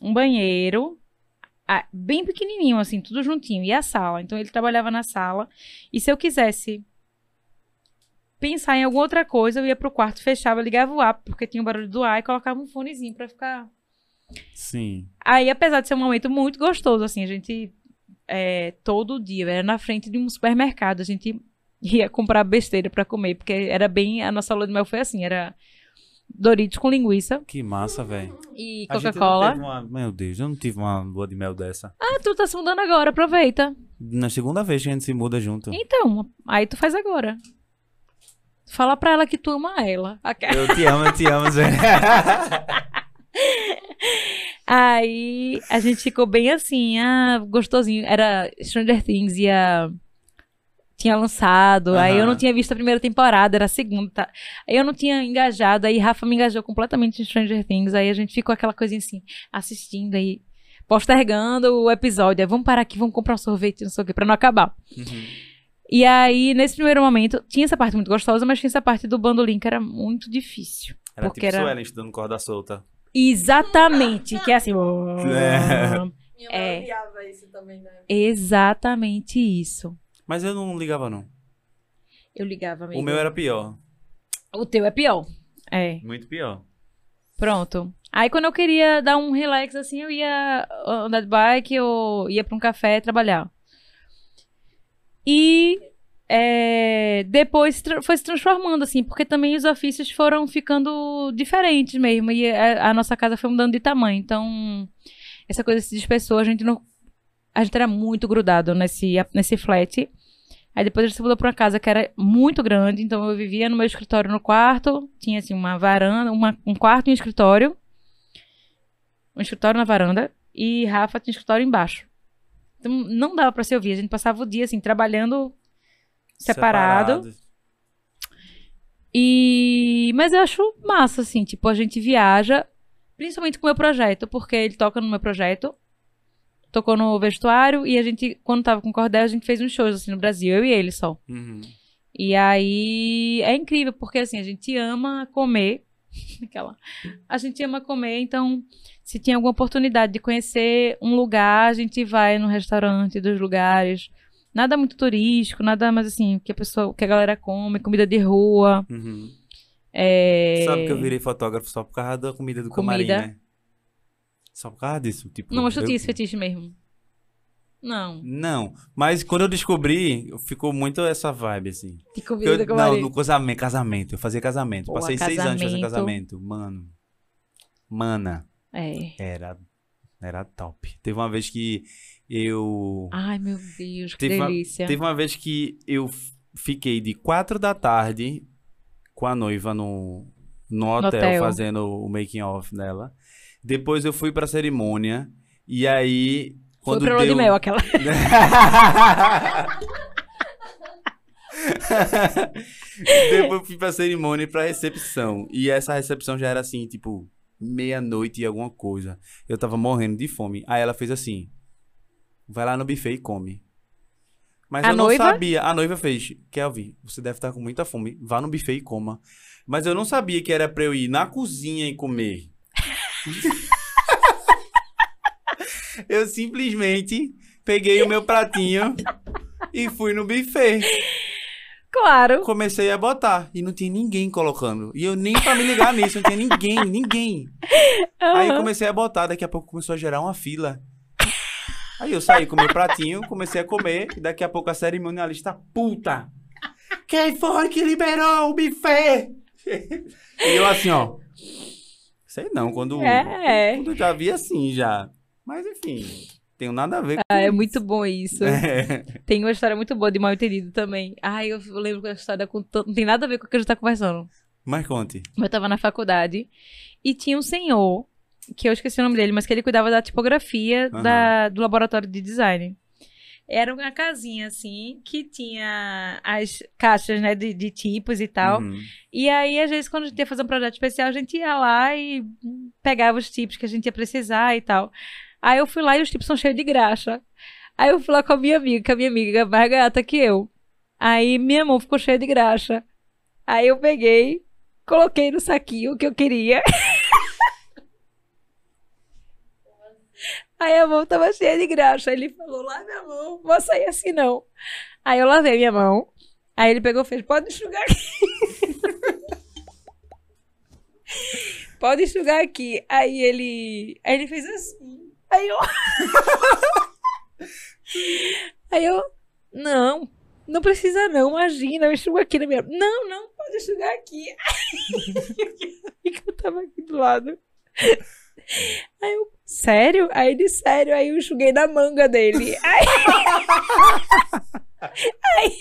um banheiro, bem pequenininho, assim, tudo juntinho, e a sala. Então ele trabalhava na sala, e se eu quisesse pensar em alguma outra coisa, eu ia pro quarto, fechava, ligava o ar, porque tinha o barulho do ar, e colocava um fonezinho pra ficar Sim. Aí, apesar de ser um momento muito gostoso, assim, a gente é, todo dia, era na frente de um supermercado, a gente ia comprar besteira pra comer, porque era bem. A nossa lua de mel foi assim: era Doritos com linguiça Que massa, velho. e A Coca-Cola. Meu Deus, eu não tive uma lua de mel dessa. Ah, tu tá se mudando agora, aproveita. Na segunda vez que a gente se muda junto. Então, aí tu faz agora. Fala pra ela que tu ama ela. Eu te amo, eu te amo, Zé. Aí a gente ficou bem assim, ah, gostosinho. Era Stranger Things ia. Tinha lançado, aí eu não tinha visto a primeira temporada, era a segunda. tá? Aí eu não tinha engajado, aí Rafa me engajou completamente em Stranger Things. Aí a gente ficou aquela coisinha assim, assistindo aí, postergando o episódio. Aí vamos parar aqui, vamos comprar um sorvete, não sei o quê, pra não acabar. Uhum. E aí, nesse primeiro momento, tinha essa parte muito gostosa, mas tinha essa parte do bandolim que era muito difícil. Era Porque tipo era- Suelen estudando corda solta. Exatamente, que é assim. É. Minha É. mãe odiava isso também, né? Exatamente isso. Mas eu não ligava, não. Eu ligava mesmo. O meu era pior. O teu é pior. É, Muito pior. pronto. Aí quando eu queria dar um relax assim, eu ia andar de bike ou ia pra um café trabalhar. E é, depois foi se transformando assim, porque também os ofícios foram ficando diferentes mesmo. E a, a nossa casa foi mudando de tamanho. Então, essa coisa se dispersou, a gente não. A gente era muito grudado nesse, nesse flat. Aí depois a gente se mudou pra uma casa que era muito grande, então eu vivia no meu escritório no quarto, tinha assim uma varanda, uma- um quarto e um escritório. Um escritório na varanda e Rafa tinha um escritório embaixo. Então não dava pra se ouvir, a gente passava o dia assim trabalhando separado. E mas eu acho massa assim, tipo a gente viaja, principalmente com o meu projeto, porque ele toca no meu projeto. Tocou no vestuário e a gente quando tava com o Cordel, a gente fez uns shows assim no Brasil, eu e ele só. Uhum. E aí é incrível, porque assim, a gente ama comer. Aquela. A gente ama comer, então, se tem alguma oportunidade de conhecer um lugar, a gente vai no restaurante dos lugares. Nada muito turístico, nada mais assim, que a pessoa, que a galera come, comida de rua. Uhum. É... Sabe que eu virei fotógrafo só por causa da comida do Comida. camarim, né? Só por causa disso. Tipo, Não, mas tu eu- tinha esse fetiche mesmo. Não. Não, mas quando eu descobri, ficou muito essa vibe, assim. De comida eu- do não, camarim. no casamento, casamento. Eu fazia casamento. Passei seis anos fazendo casamento. casamento. Mano. Mana, É. era, era top. Teve uma vez que eu. Ai, meu Deus, que Teve uma- delícia. Teve uma vez que eu fiquei de quatro da tarde com a noiva no, no hotel, hotel. fazendo o making off dela. Depois eu fui pra cerimônia. E aí. Foi Quando pra lua de deu... mel, aquela. Depois eu fui pra cerimônia e pra recepção. E essa recepção já era assim, tipo, meia-noite e alguma coisa. Eu tava morrendo de fome. Aí ela fez assim: vai lá no buffet e come. Mas A eu noiva? não sabia. A noiva fez: Kelvin, você deve estar com muita fome. Vá no buffet e coma. Mas eu não sabia que era pra eu ir na cozinha e comer. eu simplesmente peguei o meu pratinho e fui no buffet Claro. comecei a botar e não tinha ninguém colocando. E eu nem pra me ligar nisso, não tinha ninguém, ninguém. Aí Aham. comecei a botar, daqui a pouco começou a gerar uma fila. Aí eu saí com meu pratinho, comecei a comer, e daqui a pouco a cerimonialista, puta! Quem foi que liberou o buffet? e eu assim, ó. Sei não, quando, É. quando eu já vi assim já. Mas enfim, tenho nada a ver com Ah, é isso. muito bom isso. É. Tem uma história muito boa de mal entendido também. Ai, eu lembro que a história com to- não tem nada a ver com o que a gente tá conversando. Mas conte. Eu tava na faculdade e tinha um senhor, que eu esqueci o nome dele, mas que ele cuidava da tipografia Aham. da- do laboratório de design. Era uma casinha, assim, que tinha as caixas, né, de, de tipos e tal. Uhum. E aí, às vezes, quando a gente ia fazer um projeto especial, a gente ia lá e pegava os tipos que a gente ia precisar e tal. Aí eu fui lá e os tipos são cheios de graxa. Aí eu fui lá com a minha amiga, que a minha amiga é mais gata que eu. Aí minha mão ficou cheia de graxa. Aí eu peguei, coloquei no saquinho o que eu queria. Aí a mão tava cheia de graxa. Aí ele falou, lave a mão, vou sair assim não. Aí eu lavei minha mão. Aí ele pegou e fez, pode enxugar aqui. pode enxugar aqui. Aí ele, aí ele fez assim. Aí eu... aí eu, não, não precisa não, imagina, eu enxugo aqui na minha. Não, não, pode enxugar aqui. Eu tava aqui do lado. Aí eu, sério? Aí ele, sério, aí eu enxuguei na manga dele. Aí, aí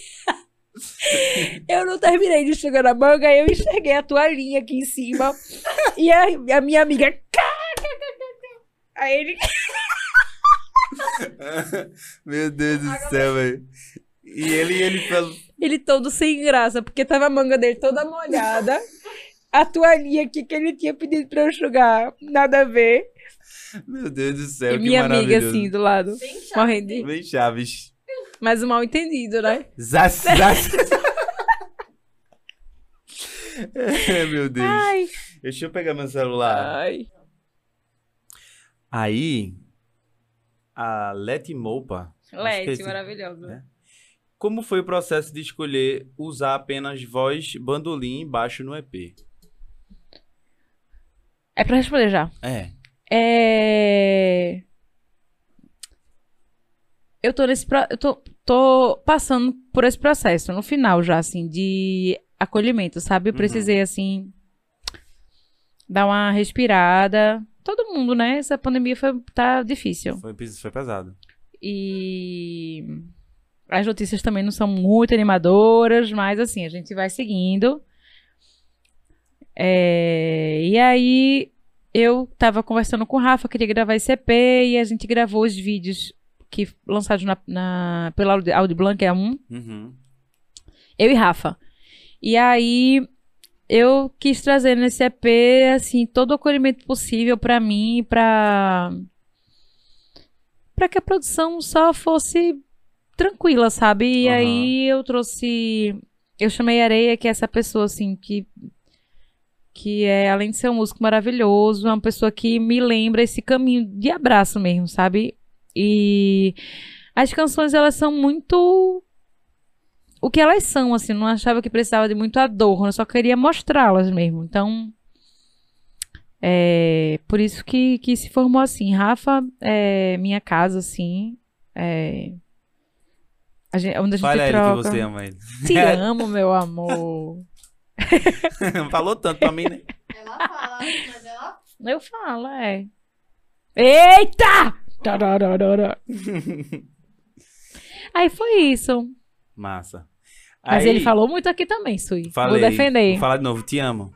eu não terminei de enxugar na manga, aí eu enxerguei a toalhinha aqui em cima. E a, a minha amiga. Aí ele. Meu Deus do céu, velho. E ele, ele falou. Ele todo sem graça, porque tava a manga dele toda molhada. A toalhinha aqui que ele tinha pedido pra eu enxugar, nada a ver. Meu Deus do céu, e que minha amiga, assim, do lado, Bem chato. morrendo de... Bem Chaves. Mas o mal entendido, né? Zaz, zaz. É, meu Deus. Ai, Deixa eu pegar meu celular. ai. Aí, a Leti Mopa. Lete, Esqueci. maravilhoso. É. Como foi o processo de escolher usar apenas voz, bandolim e baixo no EP? É pra responder já. É. É... Eu tô nesse... pro- Eu tô, tô passando por esse processo, no final já, assim, de acolhimento, sabe? Eu Uhum. precisei, assim, dar uma respirada. Todo mundo, né? Essa pandemia foi, tá difícil. Foi, foi pesado. E as notícias também não são muito animadoras, mas assim, a gente vai seguindo. É, e aí eu tava conversando com o Rafa, queria gravar esse EP, e a gente gravou os vídeos que lançados na, na, pela Audi- Audiblanc, é um, Uhum. eu e Rafa. E aí eu quis trazer nesse EP assim todo o acolhimento possível pra mim, pra para que a produção só fosse tranquila, sabe? E Aham. aí eu trouxe eu chamei Areia, que é essa pessoa assim que que é além de ser um músico maravilhoso, é uma pessoa que me lembra esse caminho de abraço mesmo, sabe? E as canções elas são muito o que elas são, assim, não achava que precisava de muito adorno, eu só queria mostrá-las mesmo. Então, é por isso que, que se formou assim. Rafa é minha casa, assim, é a gente, onde a gente Fala a ele que troca. você ama ele. Te amo, meu amor. Falou tanto pra mim, né? Ela fala, mas ela. Eu falo, é. Eita! Aí foi isso. Massa. Mas Aí, ele falou muito aqui também, Sui. falei, Vou defender. Vou falar de novo. Te amo.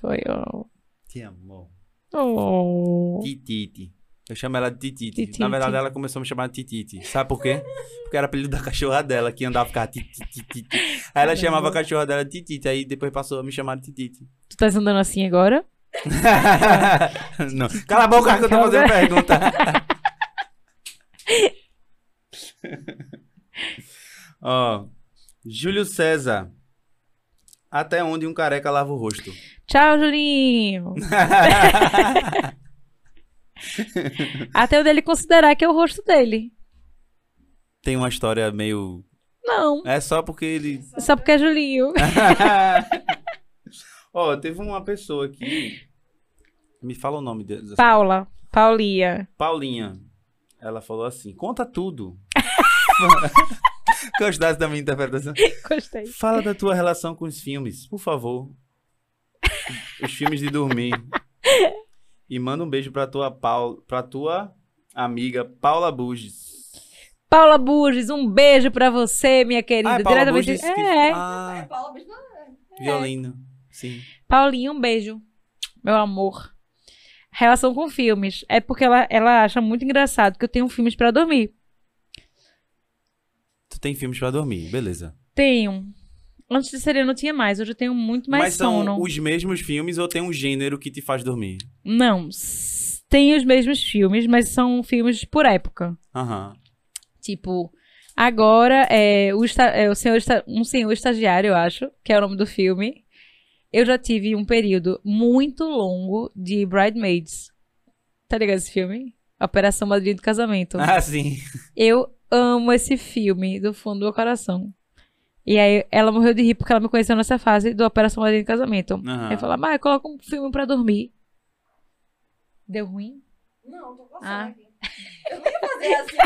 Foi, ó. Te amo. Oh. Tititi. Eu chamo ela de Tititi. Tititi. Na verdade, ela começou a me chamar de Tititi. Sabe por quê? Porque era apelido da cachorra dela, que andava ficava Tititi. Aí ela chamava a cachorra dela de Tititi. Aí depois passou a me chamar de Tititi. Tu tá andando assim agora? Não. Cala a boca que eu tô fazendo pergunta. Ó, Júlio César. Até onde um careca lava o rosto? Tchau, Julinho. Até o dele considerar que é o rosto dele. Tem uma história meio. Não. É só porque ele. Só porque é Julinho. Ó, teve uma pessoa aqui. Me fala o nome dessa Paula. Paulinha. Paulinha. Ela falou assim: conta tudo. Gostasse da minha interpretação. Gostei. Fala da tua relação com os filmes, por favor. Os filmes de dormir. E manda um beijo pra tua, Paul, pra tua amiga Paula Buges. Paula Burges, um beijo pra você, minha querida. Ah, é Paula Diretamente. Buges que- É, Ah, Paula, mas não é. violino. Sim. Paulinha, um beijo. Meu amor. Relação com filmes. É porque ela, ela acha muito engraçado que eu tenho filmes pra dormir. Tu tem filmes pra dormir, beleza. Tenho. Antes de Serena não tinha mais. Hoje eu tenho muito mais Mas são sono. os mesmos filmes ou tem um gênero que te faz dormir? Não. Tem os mesmos filmes, mas são filmes por época. Aham. Tipo, agora é o, esta- é o senhor um senhor estagiário, eu acho, que é o nome do filme. Eu já tive um período muito longo de Bridesmaids. Tá ligado esse filme? Operação Madrinha do Casamento. Ah, sim. Eu amo esse filme do fundo do meu coração. E aí ela morreu de rir porque ela me conheceu nessa fase do Operação Madrinha do Casamento. Aham. Aí falou, mas coloca um filme pra dormir. Deu ruim? Não, tô Ah. passando aqui. Eu não ia fazer assim.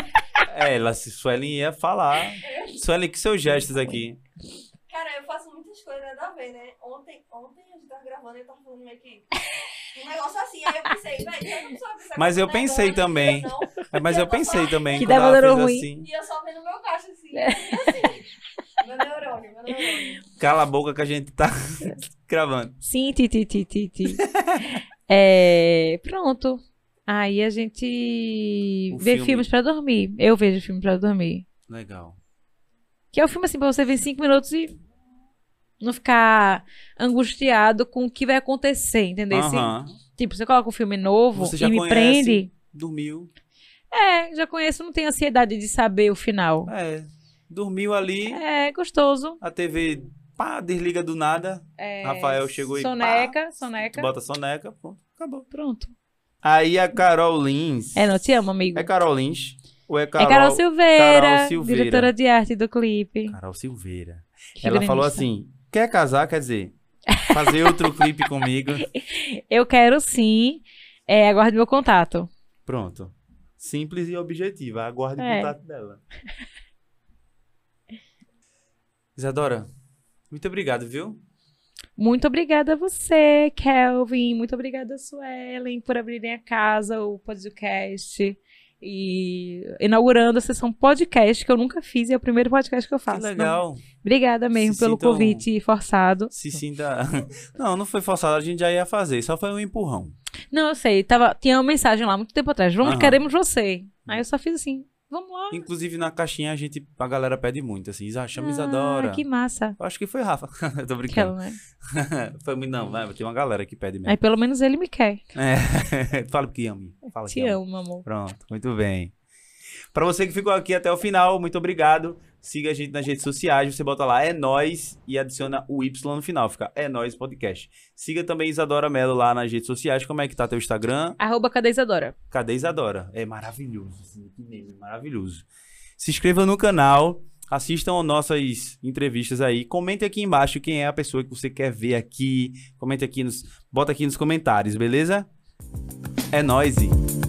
É, ela, se Suelen ia falar. Suelen, que seus gestos aqui? Cara, eu faço muitas coisas nada a ver, né? Ontem, ontem a gente tava gravando e eu tava falando meio que. Um negócio assim, aí eu pensei, velho, eu não sou Mas eu tá pensei negando, também. não. É, mas eu pensei também. Que dava ruim. assim. E eu só vendo meu caixa assim. e assim. Meu neurônio, meu neurônio. Cala a boca que a gente tá gravando. Sim, ti, ti, ti, ti, ti. É, pronto. Aí a gente O vê filme. filmes pra dormir. Eu vejo filme pra dormir. Legal. Que é o filme assim, pra você ver em cinco minutos e não ficar angustiado com o que vai acontecer, entendeu? Aham. Tipo, você coloca um filme novo Você já e me conhece. prende. Dormiu. É, já conheço, não tenho ansiedade de saber o final. É. Dormiu ali. É, gostoso. A TV, pá, desliga do nada. É, Rafael chegou e Soneca, soneca. bota soneca, pronto, acabou. Pronto. Aí a Carol Lins. É, não te amo, amigo. É Carol Lins? Ou é Carol? é Carol Silveira, Carol Silveira. diretora de arte do clipe. Carol Silveira. Que Ela falou assim: quer casar? Quer dizer, fazer outro clipe comigo. Eu quero sim. É, aguarde meu contato. Pronto. Simples e objetiva. Aguarde o É. contato dela. Isadora, muito obrigado, viu? Muito obrigada a você, Kelvin. Muito obrigada, Suelen, por abrirem a casa, o podcast. E inaugurando a sessão podcast, que eu nunca fiz, e é o primeiro podcast que eu faço. que legal. Obrigada mesmo Se pelo sintam- convite forçado. Se sinta. Não, não foi forçado, a gente já ia fazer, só foi um empurrão. Não, eu sei, tava, tinha uma mensagem lá muito tempo atrás. Vamos, Aham. queremos você. Aí eu só fiz assim, vamos lá. Inclusive na caixinha a gente, a galera pede muito, assim, chama Isadora. Ah, que massa. Eu acho que foi Rafa. Tô Aquela, brincando. né? foi muito, não, vai, tem uma galera que pede mesmo. Aí pelo menos ele me quer. É. Fala que ama. Fala Te que amo, amor. Pronto, muito bem. Pra você que ficou aqui até o final, muito obrigado. Siga a gente nas redes sociais, você bota lá é nós e adiciona o Y no final, fica é nós podcast. Siga também Isadora Mello lá nas redes sociais. Como é que tá teu Instagram? Arroba Cadê Isadora? Cadê Isadora? É maravilhoso, assim, que meme, maravilhoso. Se inscreva no canal, assistam nossas entrevistas aí, comente aqui embaixo quem é a pessoa que você quer ver aqui, comente aqui nos, bota aqui nos comentários, beleza? É nóis. e-